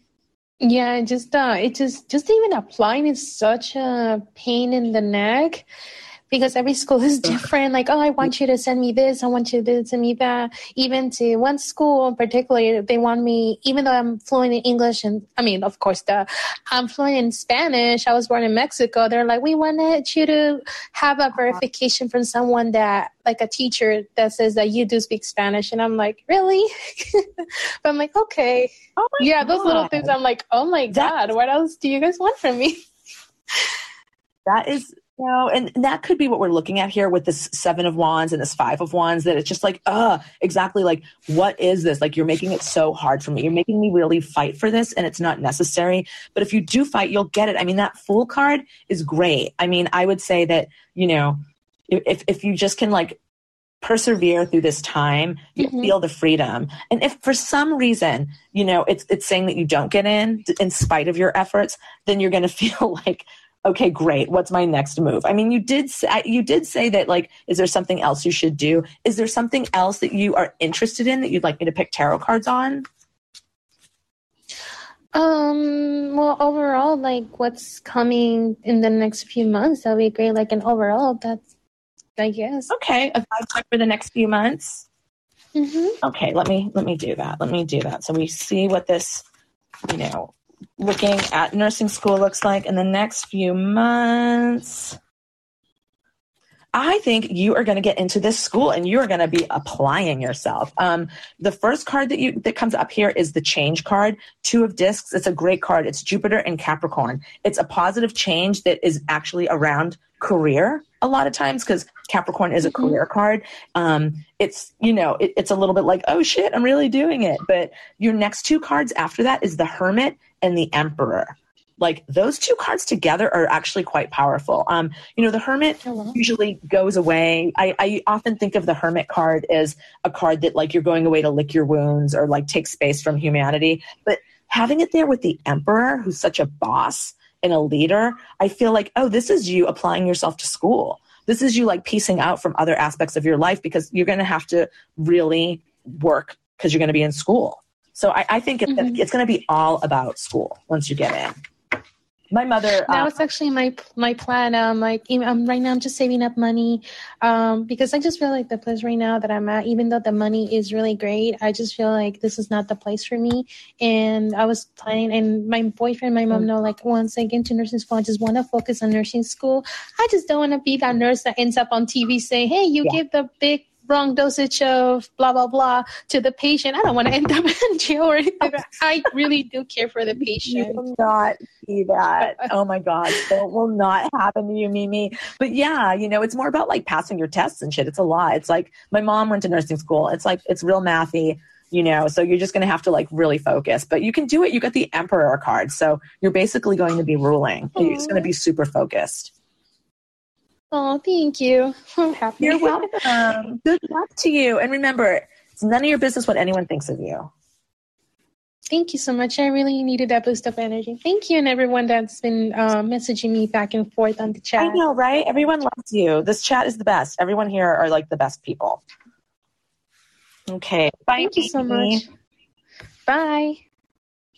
Yeah, just uh, it just just even applying is such a pain in the neck because every school is different. Like, oh, I want you to send me this. I want you to send me that. Even to one school in particular, they want me, even though I'm fluent in English and I mean, of course, the I'm fluent in Spanish. I was born in Mexico. They're like, we wanted you to have a verification from someone that, like a teacher that says that you do speak Spanish. And I'm like, really? but I'm like, okay. Oh yeah, God. those little things. I'm like, oh my God, what else do you guys want from me? that is know, and that could be what we're looking at here with this seven of wands and this five of wands that it's just like, uh, exactly like, what is this? Like, you're making it so hard for me. You're making me really fight for this, and it's not necessary. But if you do fight, you'll get it. I mean, that fool card is great. I mean, I would say that, you know, if, if you just can like persevere through this time you mm-hmm. feel the freedom and if for some reason you know it's it's saying that you don't get in in spite of your efforts then you're going to feel like okay, great. What's my next move? I mean, you did say, you did say that like, is there something else you should do? Is there something else that you are interested in that you'd like me to pick tarot cards on? Um, well, overall, like what's coming in the next few months, that'd be great. Like an overall, that's, I guess. Okay. A vibe for the next few months. Mm-hmm. Okay. Let me, let me do that. Let me do that. So we see what this, you know, looking at nursing school looks like in the next few months. I think you are going to get into this school and you are going to be applying yourself. Um, the first card that you that comes up here is the change card, two of discs. It's a great card. It's Jupiter and Capricorn. It's a positive change that is actually around career a lot of times because Capricorn is a mm-hmm. career card. Um, it's you know it, it's a little bit like oh shit I'm really doing it. But your next two cards after that is the Hermit and the Emperor like those two cards together are actually quite powerful. Um, you know, the Hermit usually goes away. I, I often think of the Hermit card as a card that like you're going away to lick your wounds or like take space from humanity. But having it there with the Emperor, who's such a boss and a leader, I feel like, oh, this is you applying yourself to school. This is you like piecing out from other aspects of your life because you're going to have to really work because you're going to be in school. So I, I think it's, mm-hmm. it's going to be all about school once you get in my mother that uh, was actually my my plan. Um like um, right now i'm just saving up money um because i just feel like the place right now that i'm at even though the money is really great i just feel like this is not the place for me. And i was planning and my boyfriend my mom know like once i get into nursing school i just want to focus on nursing school. I just don't want to be that nurse that ends up on tv saying hey you yeah. give the big wrong dosage of blah blah blah to the patient. I don't want to end up in jail or anything. I really do care for the patient. You will not be that. Uh, oh my god, that will not happen to you, Mimi. But yeah, you know, it's more about like passing your tests and shit. It's a lot. It's like my mom went to nursing school. It's like it's real mathy you know so you're just going to have to like really focus but you can do it you got the emperor card so you're basically going to be ruling Aww. it's going to be super focused Oh, thank you. I'm happy. You're welcome. Good luck to you. And remember, it's none of your business what anyone thinks of you. Thank you so much. I really needed that boost of energy. Thank you, and everyone that's been uh, messaging me back and forth on the chat. I know, right? Everyone loves you. This chat is the best. Everyone here are like the best people. Okay. Bye. Thank you so much. Bye.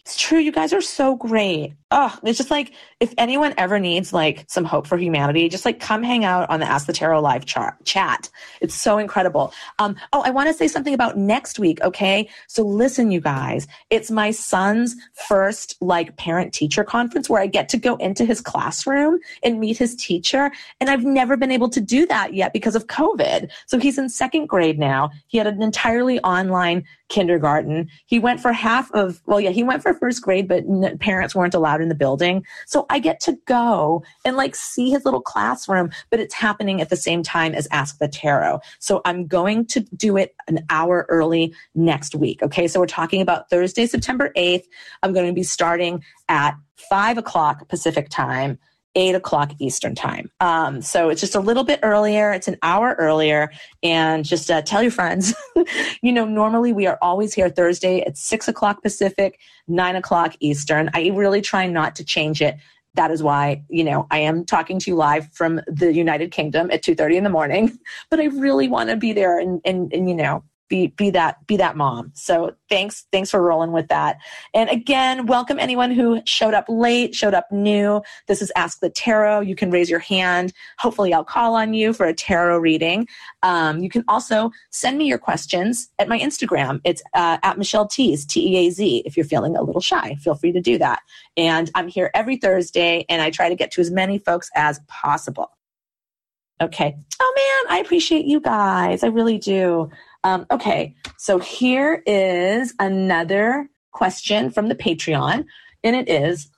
It's true. You guys are so great oh, it's just like if anyone ever needs like some hope for humanity, just like come hang out on the Ask the Tarot live chart, chat. It's so incredible. Um, oh, I want to say something about next week. Okay, so listen, you guys, it's my son's first like parent teacher conference where I get to go into his classroom and meet his teacher, and I've never been able to do that yet because of COVID. So he's in second grade now. He had an entirely online kindergarten. He went for half of well, yeah, he went for first grade, but n- parents weren't allowed in the building. So I get to go and like see his little classroom, but it's happening at the same time as Ask the Tarot. So I'm going to do it an hour early next week. Okay. So we're talking about Thursday, September 8th. I'm going to be starting at five o'clock Pacific time eight o'clock Eastern time. Um, so it's just a little bit earlier. It's an hour earlier. And just uh, tell your friends, you know, normally we are always here Thursday at six o'clock Pacific, nine o'clock Eastern. I really try not to change it. That is why, you know, I am talking to you live from the United Kingdom at 2.30 in the morning, but I really want to be there and, and, and, you know, be be that be that mom. So thanks thanks for rolling with that. And again, welcome anyone who showed up late, showed up new. This is Ask the Tarot. You can raise your hand. Hopefully, I'll call on you for a tarot reading. Um, you can also send me your questions at my Instagram. It's uh, at Michelle Tease T E A Z. If you're feeling a little shy, feel free to do that. And I'm here every Thursday, and I try to get to as many folks as possible. Okay. Oh man, I appreciate you guys. I really do. Um, okay, so here is another question from the Patreon, and it is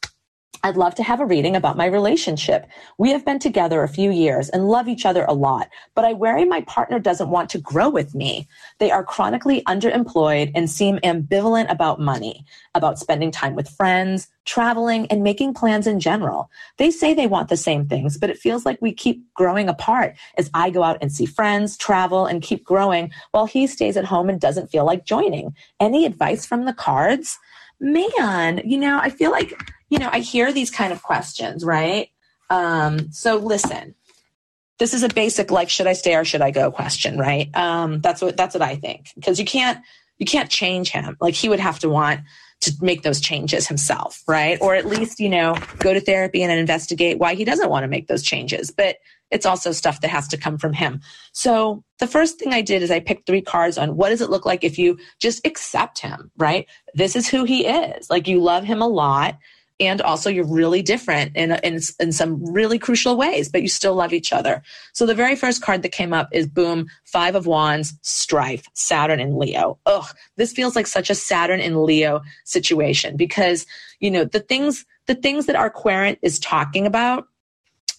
I'd love to have a reading about my relationship. We have been together a few years and love each other a lot, but I worry my partner doesn't want to grow with me. They are chronically underemployed and seem ambivalent about money, about spending time with friends, traveling, and making plans in general. They say they want the same things, but it feels like we keep growing apart as I go out and see friends, travel, and keep growing while he stays at home and doesn't feel like joining. Any advice from the cards? Man, you know, I feel like you know, I hear these kind of questions, right? Um, so listen, this is a basic like should I stay or should I go question, right? Um, that's what that's what I think because you can't you can't change him. Like he would have to want to make those changes himself, right? Or at least you know go to therapy and investigate why he doesn't want to make those changes. But it's also stuff that has to come from him. So the first thing I did is I picked three cards on what does it look like if you just accept him, right? This is who he is. Like you love him a lot and also you're really different in, in, in some really crucial ways, but you still love each other. So the very first card that came up is boom, five of wands, strife, Saturn and Leo. Ugh, this feels like such a Saturn and Leo situation because, you know, the things, the things that our querent is talking about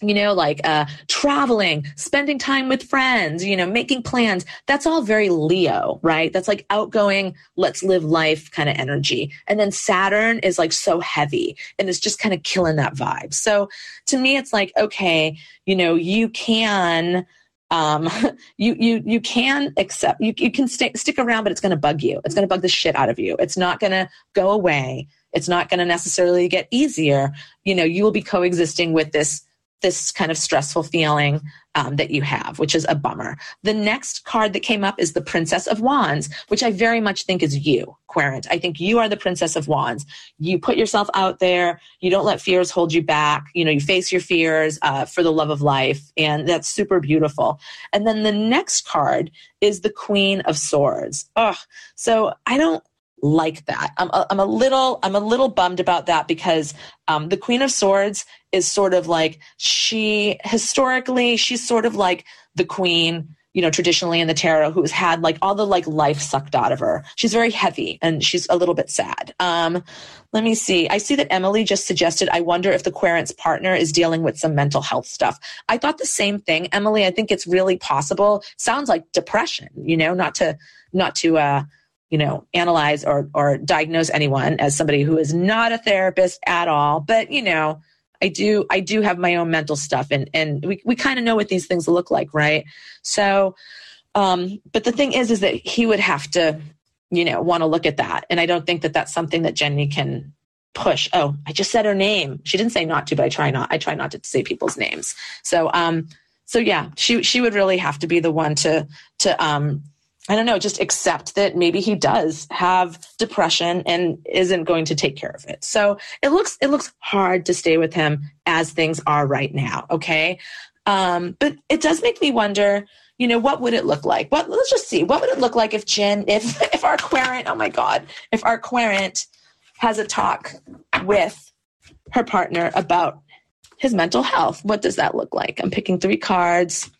you know, like uh, traveling, spending time with friends, you know, making plans. That's all very Leo, right? That's like outgoing, let's live life kind of energy. And then Saturn is like so heavy and it's just kind of killing that vibe. So to me, it's like, okay, you know, you can um, you you you can accept you you can stay, stick around, but it's going to bug you. It's going to bug the shit out of you. It's not going to go away. It's not going to necessarily get easier. You know, you will be coexisting with this this kind of stressful feeling um, that you have, which is a bummer. The next card that came up is the Princess of Wands, which I very much think is you, Querent. I think you are the Princess of Wands. You put yourself out there. You don't let fears hold you back. You know, you face your fears uh, for the love of life, and that's super beautiful. And then the next card is the Queen of Swords. Ugh. So I don't like that. I'm a, I'm a little I'm a little bummed about that because um, the Queen of Swords is sort of like she historically she's sort of like the queen you know traditionally in the tarot who's had like all the like life sucked out of her. She's very heavy and she's a little bit sad. Um let me see. I see that emily just suggested i wonder if the querent's partner is dealing with some mental health stuff. I thought the same thing. Emily i think it's really possible. Sounds like depression you know not to not to uh you know, analyze or or diagnose anyone as somebody who is not a therapist at all. But you know, I do I do have my own mental stuff, and and we we kind of know what these things look like, right? So, um, but the thing is, is that he would have to, you know, want to look at that, and I don't think that that's something that Jenny can push. Oh, I just said her name. She didn't say not to, but I try not. I try not to say people's names. So, um, so yeah, she she would really have to be the one to to um I don't know, just accept that maybe he does have depression and isn't going to take care of it. So it looks it looks hard to stay with him as things are right now. Okay, um, but it does make me wonder. You know, what would it look like? What let's just see. What would it look like if Jen, if if our querent, oh my God, if our querent has a talk with her partner about his mental health? What does that look like? I'm picking three cards.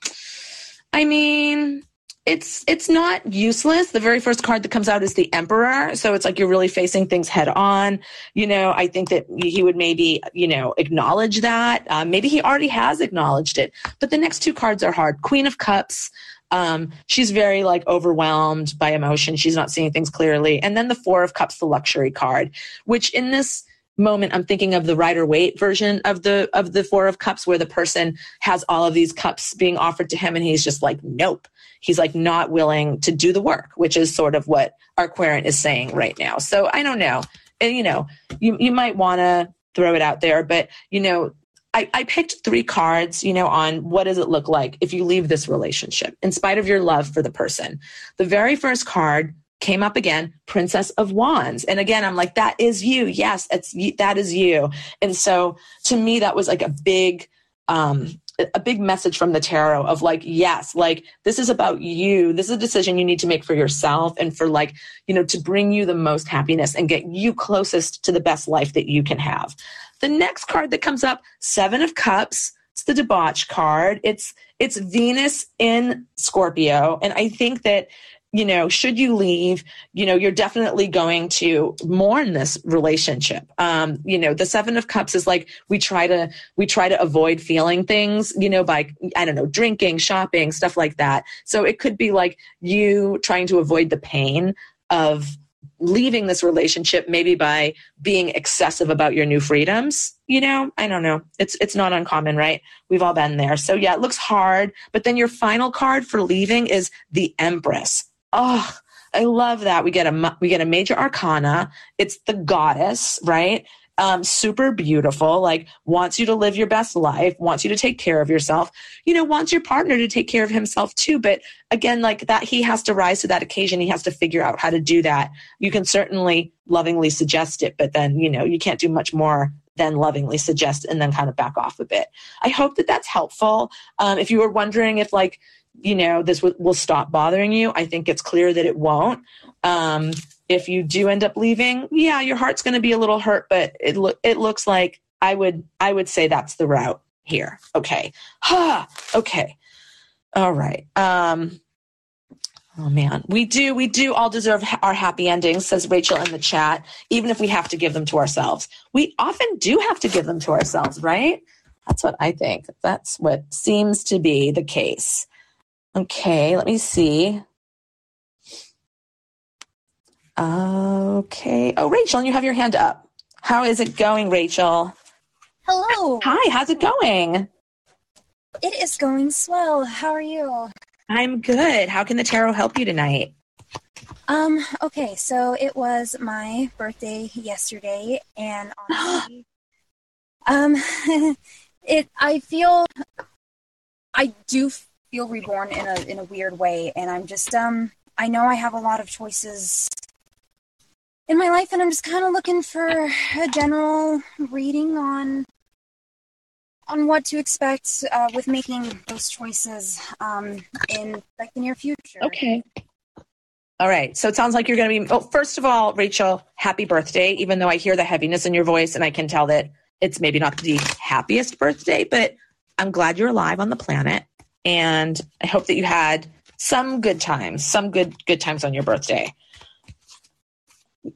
I mean, it's it's not useless. The very first card that comes out is the Emperor, so it's like you're really facing things head on. You know, I think that he would maybe you know acknowledge that. Um, maybe he already has acknowledged it. But the next two cards are hard. Queen of Cups. Um, she's very like overwhelmed by emotion. She's not seeing things clearly. And then the Four of Cups, the luxury card, which in this moment i'm thinking of the rider waite version of the of the four of cups where the person has all of these cups being offered to him and he's just like nope he's like not willing to do the work which is sort of what our querent is saying right now. So i don't know. And you know you, you might want to throw it out there but you know I, I picked three cards, you know, on what does it look like if you leave this relationship in spite of your love for the person. The very first card came up again princess of wands. And again i'm like that is you. Yes it's that is you. And so to me that was like a big um a big message from the tarot of like yes like this is about you. This is a decision you need to make for yourself and for like you know to bring you the most happiness and get you closest to the best life that you can have. The next card that comes up seven of cups. It's the debauch card. It's it's venus in scorpio. And i think that you know, should you leave, you know, you're definitely going to mourn this relationship. Um, you know, the seven of cups is like we try to we try to avoid feeling things, you know, by I don't know, drinking, shopping, stuff like that. So it could be like you trying to avoid the pain of leaving this relationship maybe by being excessive about your new freedoms you know? I don't know. It's it's not uncommon right? We've all been there. So yeah it looks hard but then your final card for leaving is the empress Oh, I love that. We get a we get a major arcana. It's the goddess, right? Um, super beautiful, like wants you to live your best life, wants you to take care of yourself, you know, wants your partner to take care of himself too. But again, like that, he has to rise to that occasion. He has to figure out how to do that. You can certainly lovingly suggest it, but then, you know, you can't do much more than lovingly suggest and then kind of back off a bit. I hope that that's helpful. Um, if you were wondering if like, you know, this w- will stop bothering you. I think it's clear that it won't. Um, if you do end up leaving, yeah, your heart's going to be a little hurt, but it lo- it looks like I would I would say that's the route here. Okay. Ha. Okay. All right. Um Oh man, we do we do all deserve our happy endings, says Rachel in the chat, even if we have to give them to ourselves. We often do have to give them to ourselves, right? That's what I think. That's what seems to be the case. Okay, let me see. Okay. Oh, Rachel, you have your hand up. How is it going, Rachel? Hello. Hi, how's it going? It is going swell. How are you? I'm good. How can the tarot help you tonight? Um, okay, so it was my birthday yesterday and honestly, um it I feel I do feel reborn in a in a weird way and I'm just um I know I have a lot of choices in my life and I'm just kind of looking for a general reading on on what to expect uh, with making those choices um, in like the near future. Okay. All right. So it sounds like you're going to be. Oh, first of all, Rachel, happy birthday. Even though I hear the heaviness in your voice, and I can tell that it's maybe not the happiest birthday, but I'm glad you're alive on the planet, and I hope that you had some good times, some good good times on your birthday.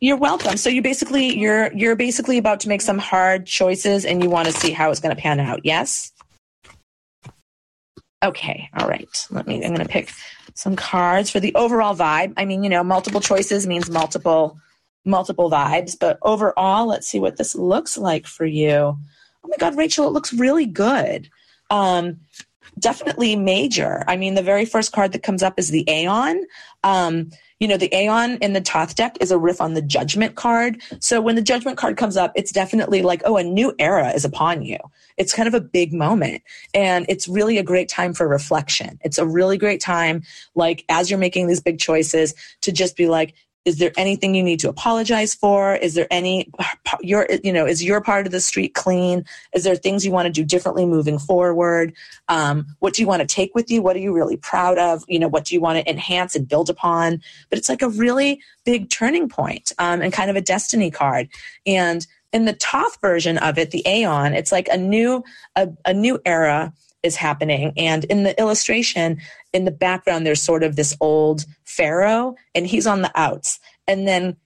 You're welcome. So you basically you're you're basically about to make some hard choices, and you want to see how it's going to pan out. Yes. Okay. All right. Let me. I'm going to pick some cards for the overall vibe. I mean, you know, multiple choices means multiple multiple vibes, but overall, let's see what this looks like for you. Oh my god, Rachel, it looks really good. Um definitely major. I mean, the very first card that comes up is the Aeon. Um, you know, the Aeon in the Thoth deck is a riff on the Judgment card. So when the Judgment card comes up, it's definitely like, oh, a new era is upon you. It's kind of a big moment. And it's really a great time for reflection. It's a really great time, like, as you're making these big choices, to just be like, is there anything you need to apologize for? Is there any your you know is your part of the street clean? Is there things you want to do differently moving forward? Um, what do you want to take with you? What are you really proud of? You know what do you want to enhance and build upon? But it's like a really big turning point, um, and kind of a destiny card. And in the Thoth version of it the aeon it's like a new a, a new era is happening. And in the illustration, in the background, there's sort of this old pharaoh, and he's on the outs. And then,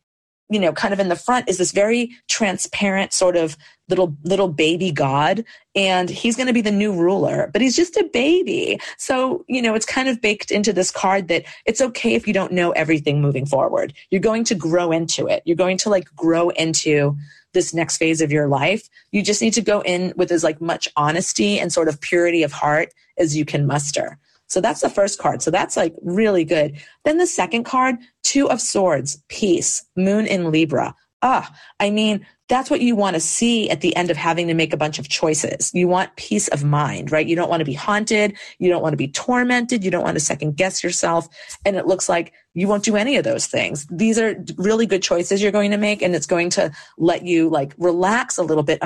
you know, kind of in the front is this very transparent sort of little little baby god and he's going to be the new ruler but he's just a baby. So you know it's kind of baked into this card that it's okay if you don't know everything moving forward. You're going to grow into it. You're going to like grow into this next phase of your life. You just need to go in with as like much honesty and sort of purity of heart as you can muster so that's the first card so that's like really good then the second card two of swords peace moon in libra ah i mean that's what you want to see at the end of having to make a bunch of choices. You want peace of mind, right? You don't want to be haunted. You don't want to be tormented. You don't want to second guess yourself. And it looks like you won't do any of those things. These are really good choices you're going to make and it's going to let you like relax a little bit.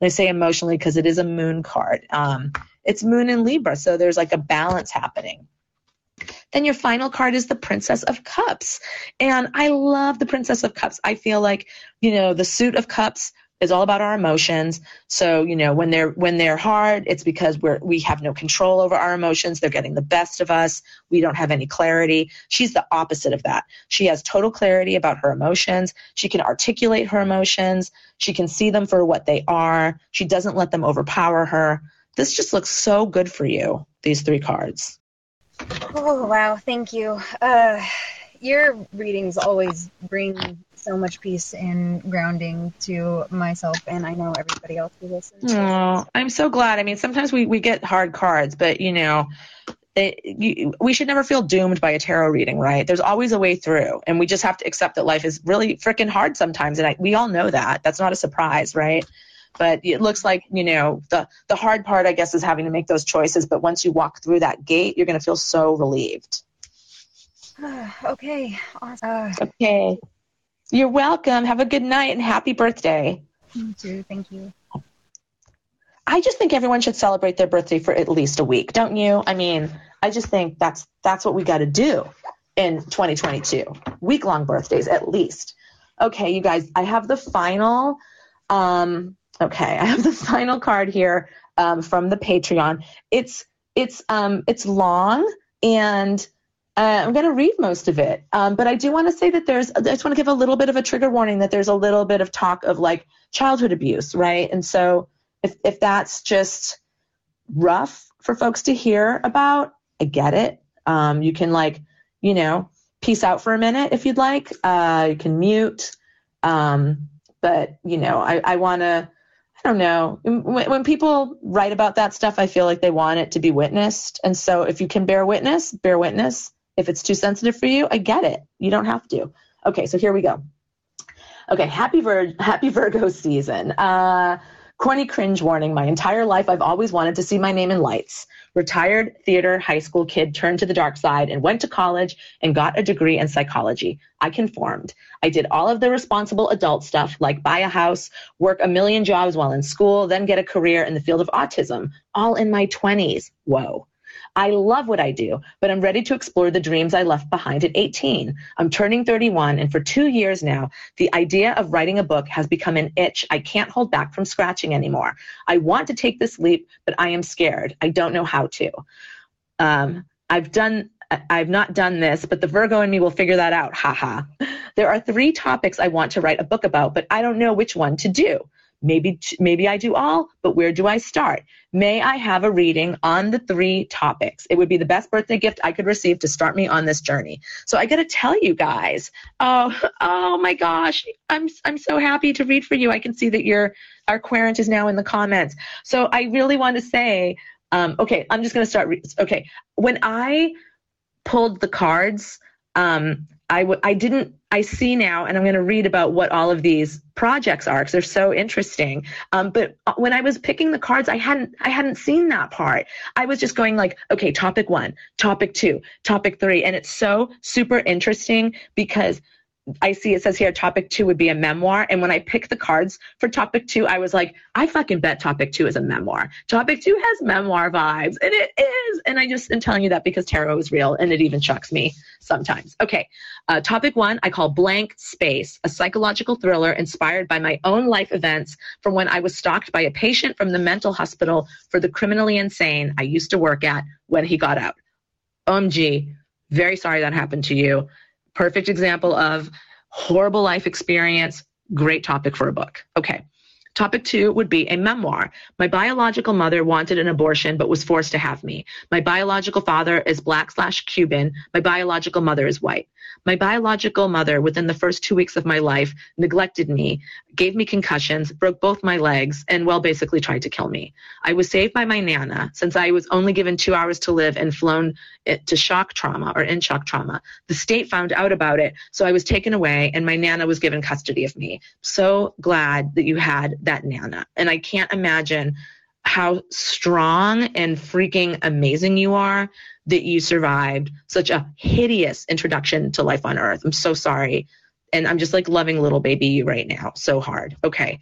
I say emotionally because it is a moon card. Um, it's moon in Libra. So there's like a balance happening. Then your final card is the Princess of Cups. And I love the Princess of Cups. I feel like, you know, the suit of cups is all about our emotions. So, you know, when they're when they're hard, it's because we're we have no control over our emotions. They're getting the best of us. We don't have any clarity. She's the opposite of that. She has total clarity about her emotions. She can articulate her emotions. She can see them for what they are. She doesn't let them overpower her. This just looks so good for you, these three cards. Oh wow, thank you. Uh, your readings always bring so much peace and grounding to myself, and I know everybody else who listens. Oh, I'm so glad. I mean, sometimes we we get hard cards, but you know. It, you, we should never feel doomed by a tarot reading, right? There's always a way through, and we just have to accept that life is really freaking hard sometimes, and I, we all know that. That's not a surprise, right? But it looks like you know the the hard part i guess is having to make those choices but once you walk through that gate you're going to feel so relieved okay awesome. Okay you're welcome have a good night and happy birthday you too thank you i just think everyone should celebrate their birthday for at least a week don't you i mean i just think that's that's what we got to do in 2022. Week long birthdays, at least. Okay, you guys, I have the final. Um, okay, I have the final card here um, from the Patreon. It's it's um, it's long and uh, I'm going to read most of it, um, but I do want to say that there's. I just want to give a little bit of a trigger warning that there's a little bit of talk of like childhood abuse, right? And so if if that's just rough for folks to hear about, I get it. Um, you can like, you know, peace out for a minute if you'd like. Uh, you can mute. Um, but you know, I, I want to. Don't know. When, when people write about that stuff, I feel like they want it to be witnessed. And so if you can bear witness, bear witness. If it's too sensitive for you, I get it. You don't have to. Okay, so here we go. Okay, happy Vir- happy Virgo season. Uh, corny cringe warning. My entire life, I've always wanted to see my name in lights. Retired theater high school kid turned to the dark side and went to college and got a degree in psychology. I conformed. I did all of the responsible adult stuff like buy a house, work a million jobs while in school, then get a career in the field of autism, all in my 20s. Whoa. I love what I do, but I'm ready to explore the dreams I left behind at 18. I'm turning 31, and for two years now, the idea of writing a book has become an itch I can't hold back from scratching anymore. I want to take this leap, but I am scared. I don't know how to. Um, I've done I've not done this, but the Virgo in me will figure that out. Haha. There are three topics I want to write a book about, but I don't know which one to do. Maybe maybe I do all, but where do I start? May I have a reading on the three topics? It would be the best birthday gift I could receive to start me on this journey. So I got to tell you guys. Oh, oh my gosh. I'm I'm so happy to read for you. I can see that your our querent is now in the comments. So I really want to say um, okay, I'm just going to start. Re- okay, when I pulled the cards, um, I w- I didn't I see now, and I'm going to read about what all of these projects are because they're so interesting. Um, but uh, when I was picking the cards, I hadn't I hadn't seen that part. I was just going like, okay, topic one, topic two, topic three, and it's so super interesting because I see it says here topic two would be a memoir. And when I picked the cards for topic two, I was like, I fucking bet topic two is a memoir. Topic two has memoir vibes, and it is. And I just am telling you that because tarot is real and it even shocks me sometimes. Okay. Uh, topic one, I call Blank Space, a psychological thriller inspired by my own life events from when I was stalked by a patient from the mental hospital for the criminally insane I used to work at when he got out. OMG, very sorry that happened to you perfect example of horrible life experience, great topic for a book. Okay. Topic two would be a memoir. My biological mother wanted an abortion but was forced to have me. My biological father is black slash Cuban. My biological mother is white. My biological mother, within the first two weeks of my life, neglected me, gave me concussions, broke both my legs, and well, basically tried to kill me. I was saved by my Nana since I was only given two hours to live and flown to shock trauma or in shock trauma. The state found out about it, so I was taken away, and my Nana was given custody of me. So glad that you had that Nana. And I can't imagine how strong and freaking amazing you are that you survived such a hideous introduction to life on earth. I'm so sorry. And I'm just like loving little baby you right now so hard. Okay.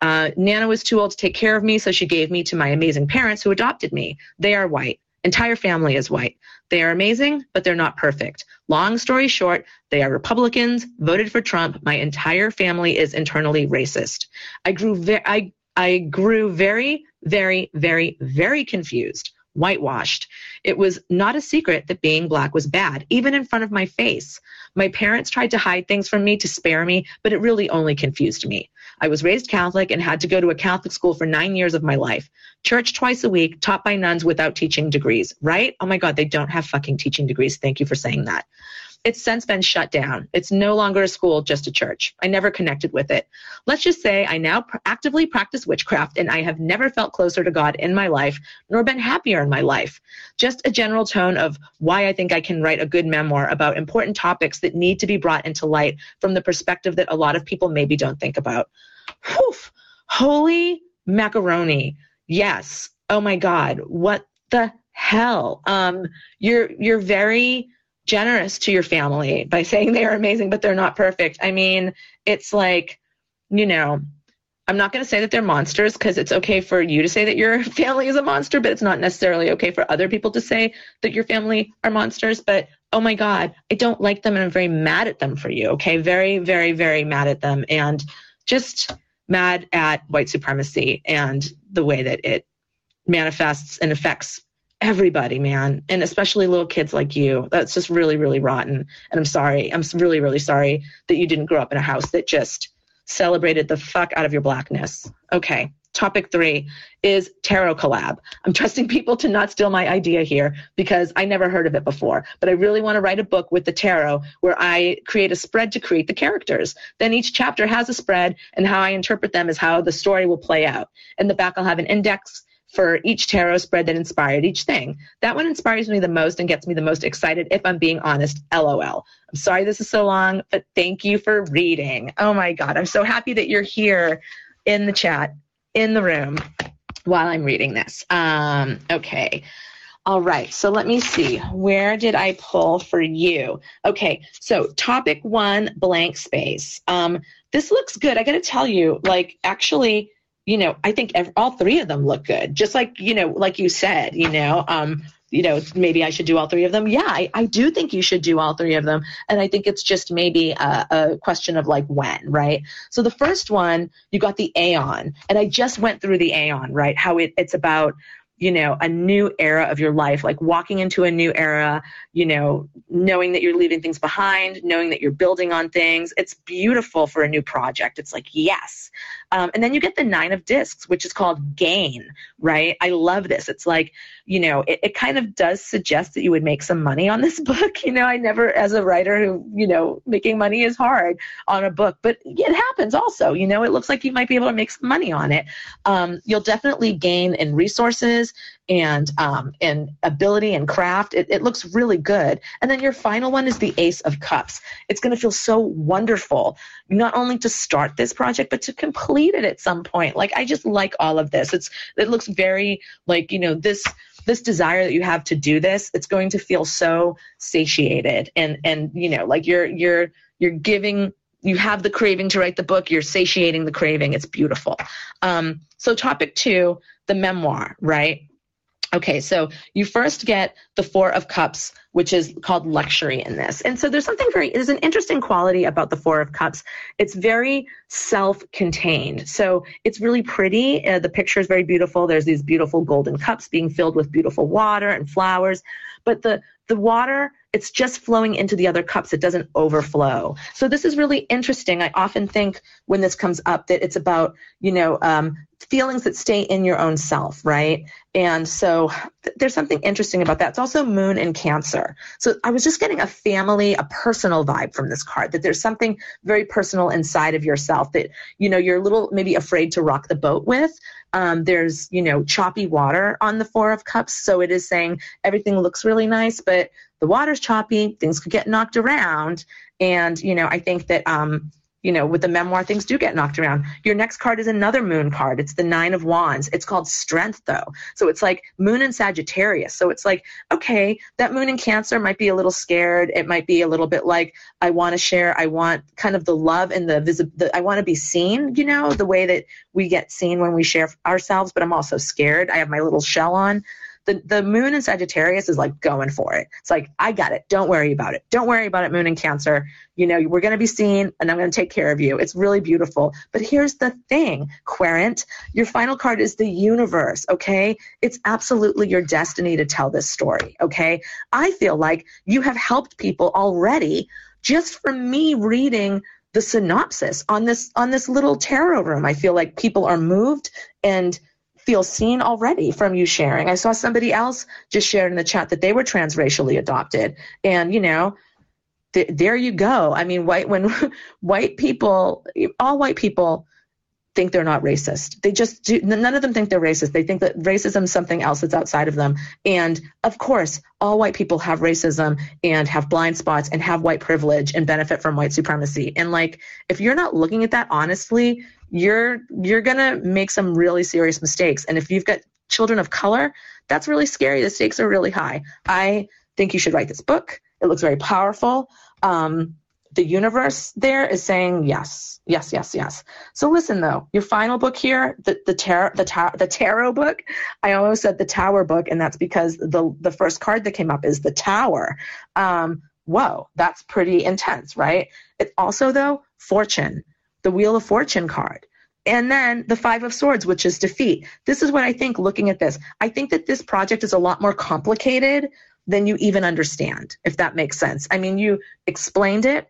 Uh, Nana was too old to take care of me, so she gave me to my amazing parents who adopted me. They are white. Entire family is white. They are amazing, but they're not perfect. Long story short, they are Republicans, voted for Trump. My entire family is internally racist. I grew ve- I I grew very, very, very, very confused whitewashed. It was not a secret that being black was bad, even in front of my face. My parents tried to hide things from me to spare me, but it really only confused me. I was raised Catholic and had to go to a Catholic school for nine years of my life. Church twice a week, taught by nuns without teaching degrees, right? Oh my God, they don't have fucking teaching degrees. Thank you for saying that. It's since been shut down. It's no longer a school, just a church. I never connected with it. Let's just say I now pr- actively practice witchcraft and I have never felt closer to God in my life nor been happier in my life. Just a general tone of why I think I can write a good memoir about important topics that need to be brought into light from the perspective that a lot of people maybe don't think about. Whew. Holy macaroni. Yes. Oh my God. What the hell? Um, you're you're very generous to your family by saying they are amazing, but they're not perfect. I mean, it's like, you know, I'm not going to say that they're monsters because it's okay for you to say that your family is a monster, but it's not necessarily okay for other people to say that your family are monsters. But oh my God, I don't like them and I'm very mad at them for you. Okay. Very, very, very mad at them and just mad at white supremacy and the way that it manifests and affects everybody, man. And especially little kids like you. That's just really, really rotten. And I'm sorry. I'm really, really sorry that you didn't grow up in a house that just celebrated the fuck out of your blackness. Okay. Topic three is tarot collab. I'm trusting people to not steal my idea here because I never heard of it before. But I really want to write a book with the tarot where I create a spread to create the characters. Then each chapter has a spread, and how I interpret them is how the story will play out. In the back, I'll have an index for each tarot spread that inspired each thing. That one inspires me the most and gets me the most excited, if I'm being honest. LOL. I'm sorry this is so long, but thank you for reading. Oh my God. I'm so happy that you're here in the chat in the room while I'm reading this. Um, okay. All right, so let me see. Where did I pull for you? Okay, so topic one, blank space. Um, this looks good. I got to tell you, like, actually, you know, I think all three of them look good. Just like, you know, like you said, you know, um, you know, maybe I should do all three of them. Yeah, I, I do think you should do all three of them. And I think it's just maybe a, a question of like when, right? So the first one, you got the Aeon. And I just went through the Aeon, right? How it, it's about you know a new era of your life like walking into a new era you know knowing that you're leaving things behind knowing that you're building on things it's beautiful for a new project it's like yes um, and then you get the nine of discs which is called gain right i love this it's like you know it, it kind of does suggest that you would make some money on this book you know i never as a writer who you know making money is hard on a book but it happens also you know it looks like you might be able to make some money on it um, you'll definitely gain in resources and um, ability and craft. It, it looks really good. And then your final one is the Ace of Cups. It's going to feel so wonderful, not only to start this project but to complete it at some point. Like I just like all of this. It's it looks very like you know this this desire that you have to do this. It's going to feel so satiated and and you know like you're you're you're giving you have the craving to write the book you're satiating the craving it's beautiful um, so topic two the memoir right Okay, so you first get the Four of Cups, which is called luxury in this. And so there's something very, there's an interesting quality about the Four of Cups. It's very self contained. So it's really pretty. Uh, the picture is very beautiful. There's these beautiful golden cups being filled with beautiful water and flowers. But the, the water it's just flowing into the other cups. It doesn't overflow. So this is really interesting. I often think when this comes up that it's about you know um, feelings that stay in your own self right? And so th- there's something interesting about that. It's also moon and cancer. So i was just getting a family a personal vibe from this card that there's something very personal inside of yourself that you know you're a little maybe afraid to rock the boat with. Um, there's you know choppy water on the four of cups. So it is saying everything looks really nice but the water's choppy, things could get knocked around. And, you know, I think that, um, you know, with the memoir, things do get knocked around. Your next card is another moon card. It's the Nine of Wands. It's called Strength, though. So it's like moon and Sagittarius. So it's like, okay, that moon in Cancer might be a little scared. It might be a little bit like, I want to share. I want kind of the love and the visible. I want to be seen, you know, the way that we get seen when we share ourselves, but I'm also scared. I have my little shell on the, the moon in Sagittarius is like going for it. It's like, I got it. Don't worry about it. Don't worry about it, moon in Cancer. You know, we're going to be seen and I'm going to take care of you. It's really beautiful. But here's the thing, Querent, your final card is the universe, okay? It's absolutely your destiny to tell this story, okay? I feel like you have helped people already just from me reading the synopsis on this on this little tarot room. I feel like people are moved and feel seen already from you sharing. I saw somebody else just shared in the chat that they were transracially adopted. And, you know, th- there you go. I mean, white when white people, all white people think they're not racist. They just do, none of them think they're racist. They think that racism is something else that's outside of them. And of course, all white people have racism and have blind spots and have white privilege and benefit from white supremacy. And like, if you're not looking at that honestly, you're you're going to make some really serious mistakes. And if you've got children of color, that's really scary. The stakes are really high. I think you should write this book. It looks very powerful. Um, the universe there is saying yes, yes, yes, yes. So listen though, your final book here, the the tarot the, ta- the tarot book. I almost said the tower book, and that's because the the first card that came up is the tower. Um, whoa, that's pretty intense, right? It also though fortune, the wheel of fortune card. And then the Five of Swords, which is defeat. This is what I think looking at this. I think that this project is a lot more complicated than you even understand, if that makes sense. I mean, you explained it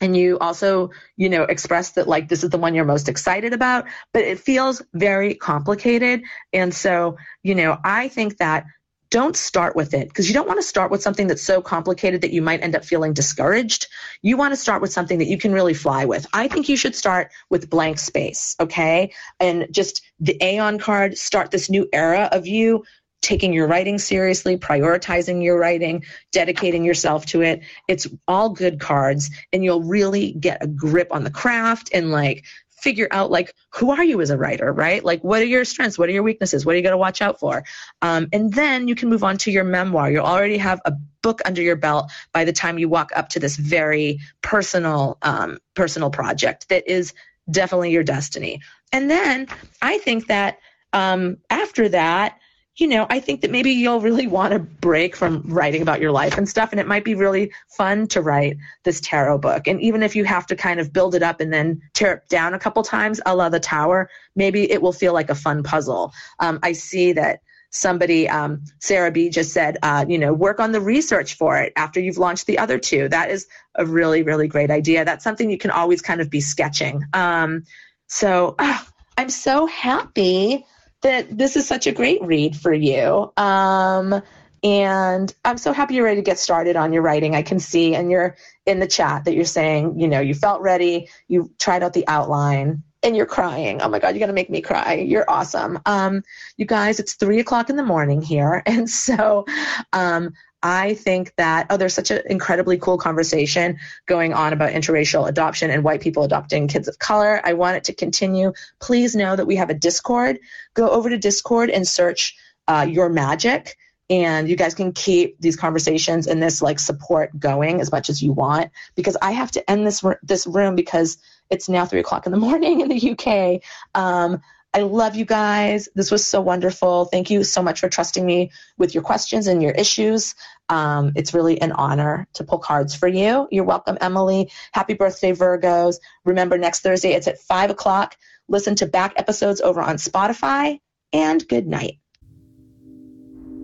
and you also, you know, express that like this is the one you're most excited about, but it feels very complicated. And so, you know, I think that don't start with it because you don't want to start with something that's so complicated that you might end up feeling discouraged. You want to start with something that you can really fly with. I think you should start with blank space, okay? And just the Aeon card, start this new era of you taking your writing seriously, prioritizing your writing, dedicating yourself to it. It's all good cards and you'll really get a grip on the craft and like figure out like who are you as a writer right? Like what are your strengths? What are your weaknesses? What are you going to watch out for? Um, and then you can move on to your memoir. You'll already have a book under your belt by the time you walk up to this very personal um, personal project that is definitely your destiny. And then i think that um, after that you know, I think that maybe you'll really want to break from writing about your life and stuff. And it might be really fun to write this tarot book. And even if you have to kind of build it up and then tear it down a couple times, a la the tower, maybe it will feel like a fun puzzle. Um, I see that somebody, um, Sarah B just said, uh, you know, work on the research for it after you've launched the other two. That is a really, really great idea. That's something you can always kind of be sketching. Um, so uh, I'm so happy that this is such a great read for you. Um, and I'm so happy you're ready to get started on your writing. I can see, and you're in the chat that you're saying, you know, you felt ready, you tried out the outline, and you're crying. Oh my God, you're going to make me cry. You're awesome. Um, you guys, it's three o'clock in the morning here. And so um, I think that, oh, there's such an incredibly cool conversation going on about interracial adoption and white people adopting kids of color. I want it to continue. Please know that we have a Discord. Go over to Discord and search uh, Your Magic. And you guys can keep these conversations and this like support going as much as you want because I have to end this this room because it's now three o'clock in the morning in the UK. Um, I love you guys. This was so wonderful. Thank you so much for trusting me with your questions and your issues. Um, it's really an honor to pull cards for you. You're welcome, Emily. Happy birthday, Virgos. Remember, next Thursday it's at 5 o'clock. Listen to back episodes over on Spotify, and good night.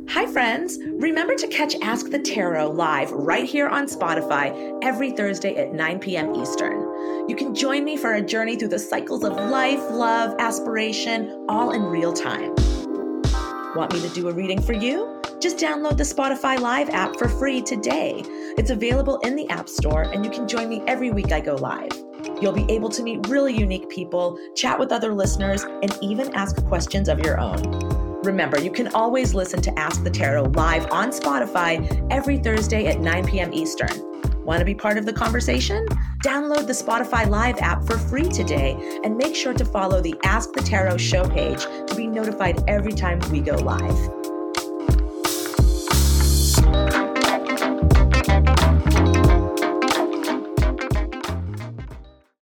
Hi, friends. Remember to catch Ask the Tarot live right here on Spotify every Thursday at 9 p.m. Eastern. You can join me for a journey through the cycles of life, love, aspiration, all in real time. Want me to do a reading for you? Just download the Spotify Live app for free today. It's available in the App Store, and you can join me every week I go live. You'll be able to meet really unique people, chat with other listeners, and even ask questions of your own. Remember, you can always listen to Ask the Tarot live on Spotify every Thursday at 9 p.m. Eastern. Want to be part of the conversation? Download the Spotify Live app for free today and make sure to follow the Ask the Tarot show page to be notified every time we go live.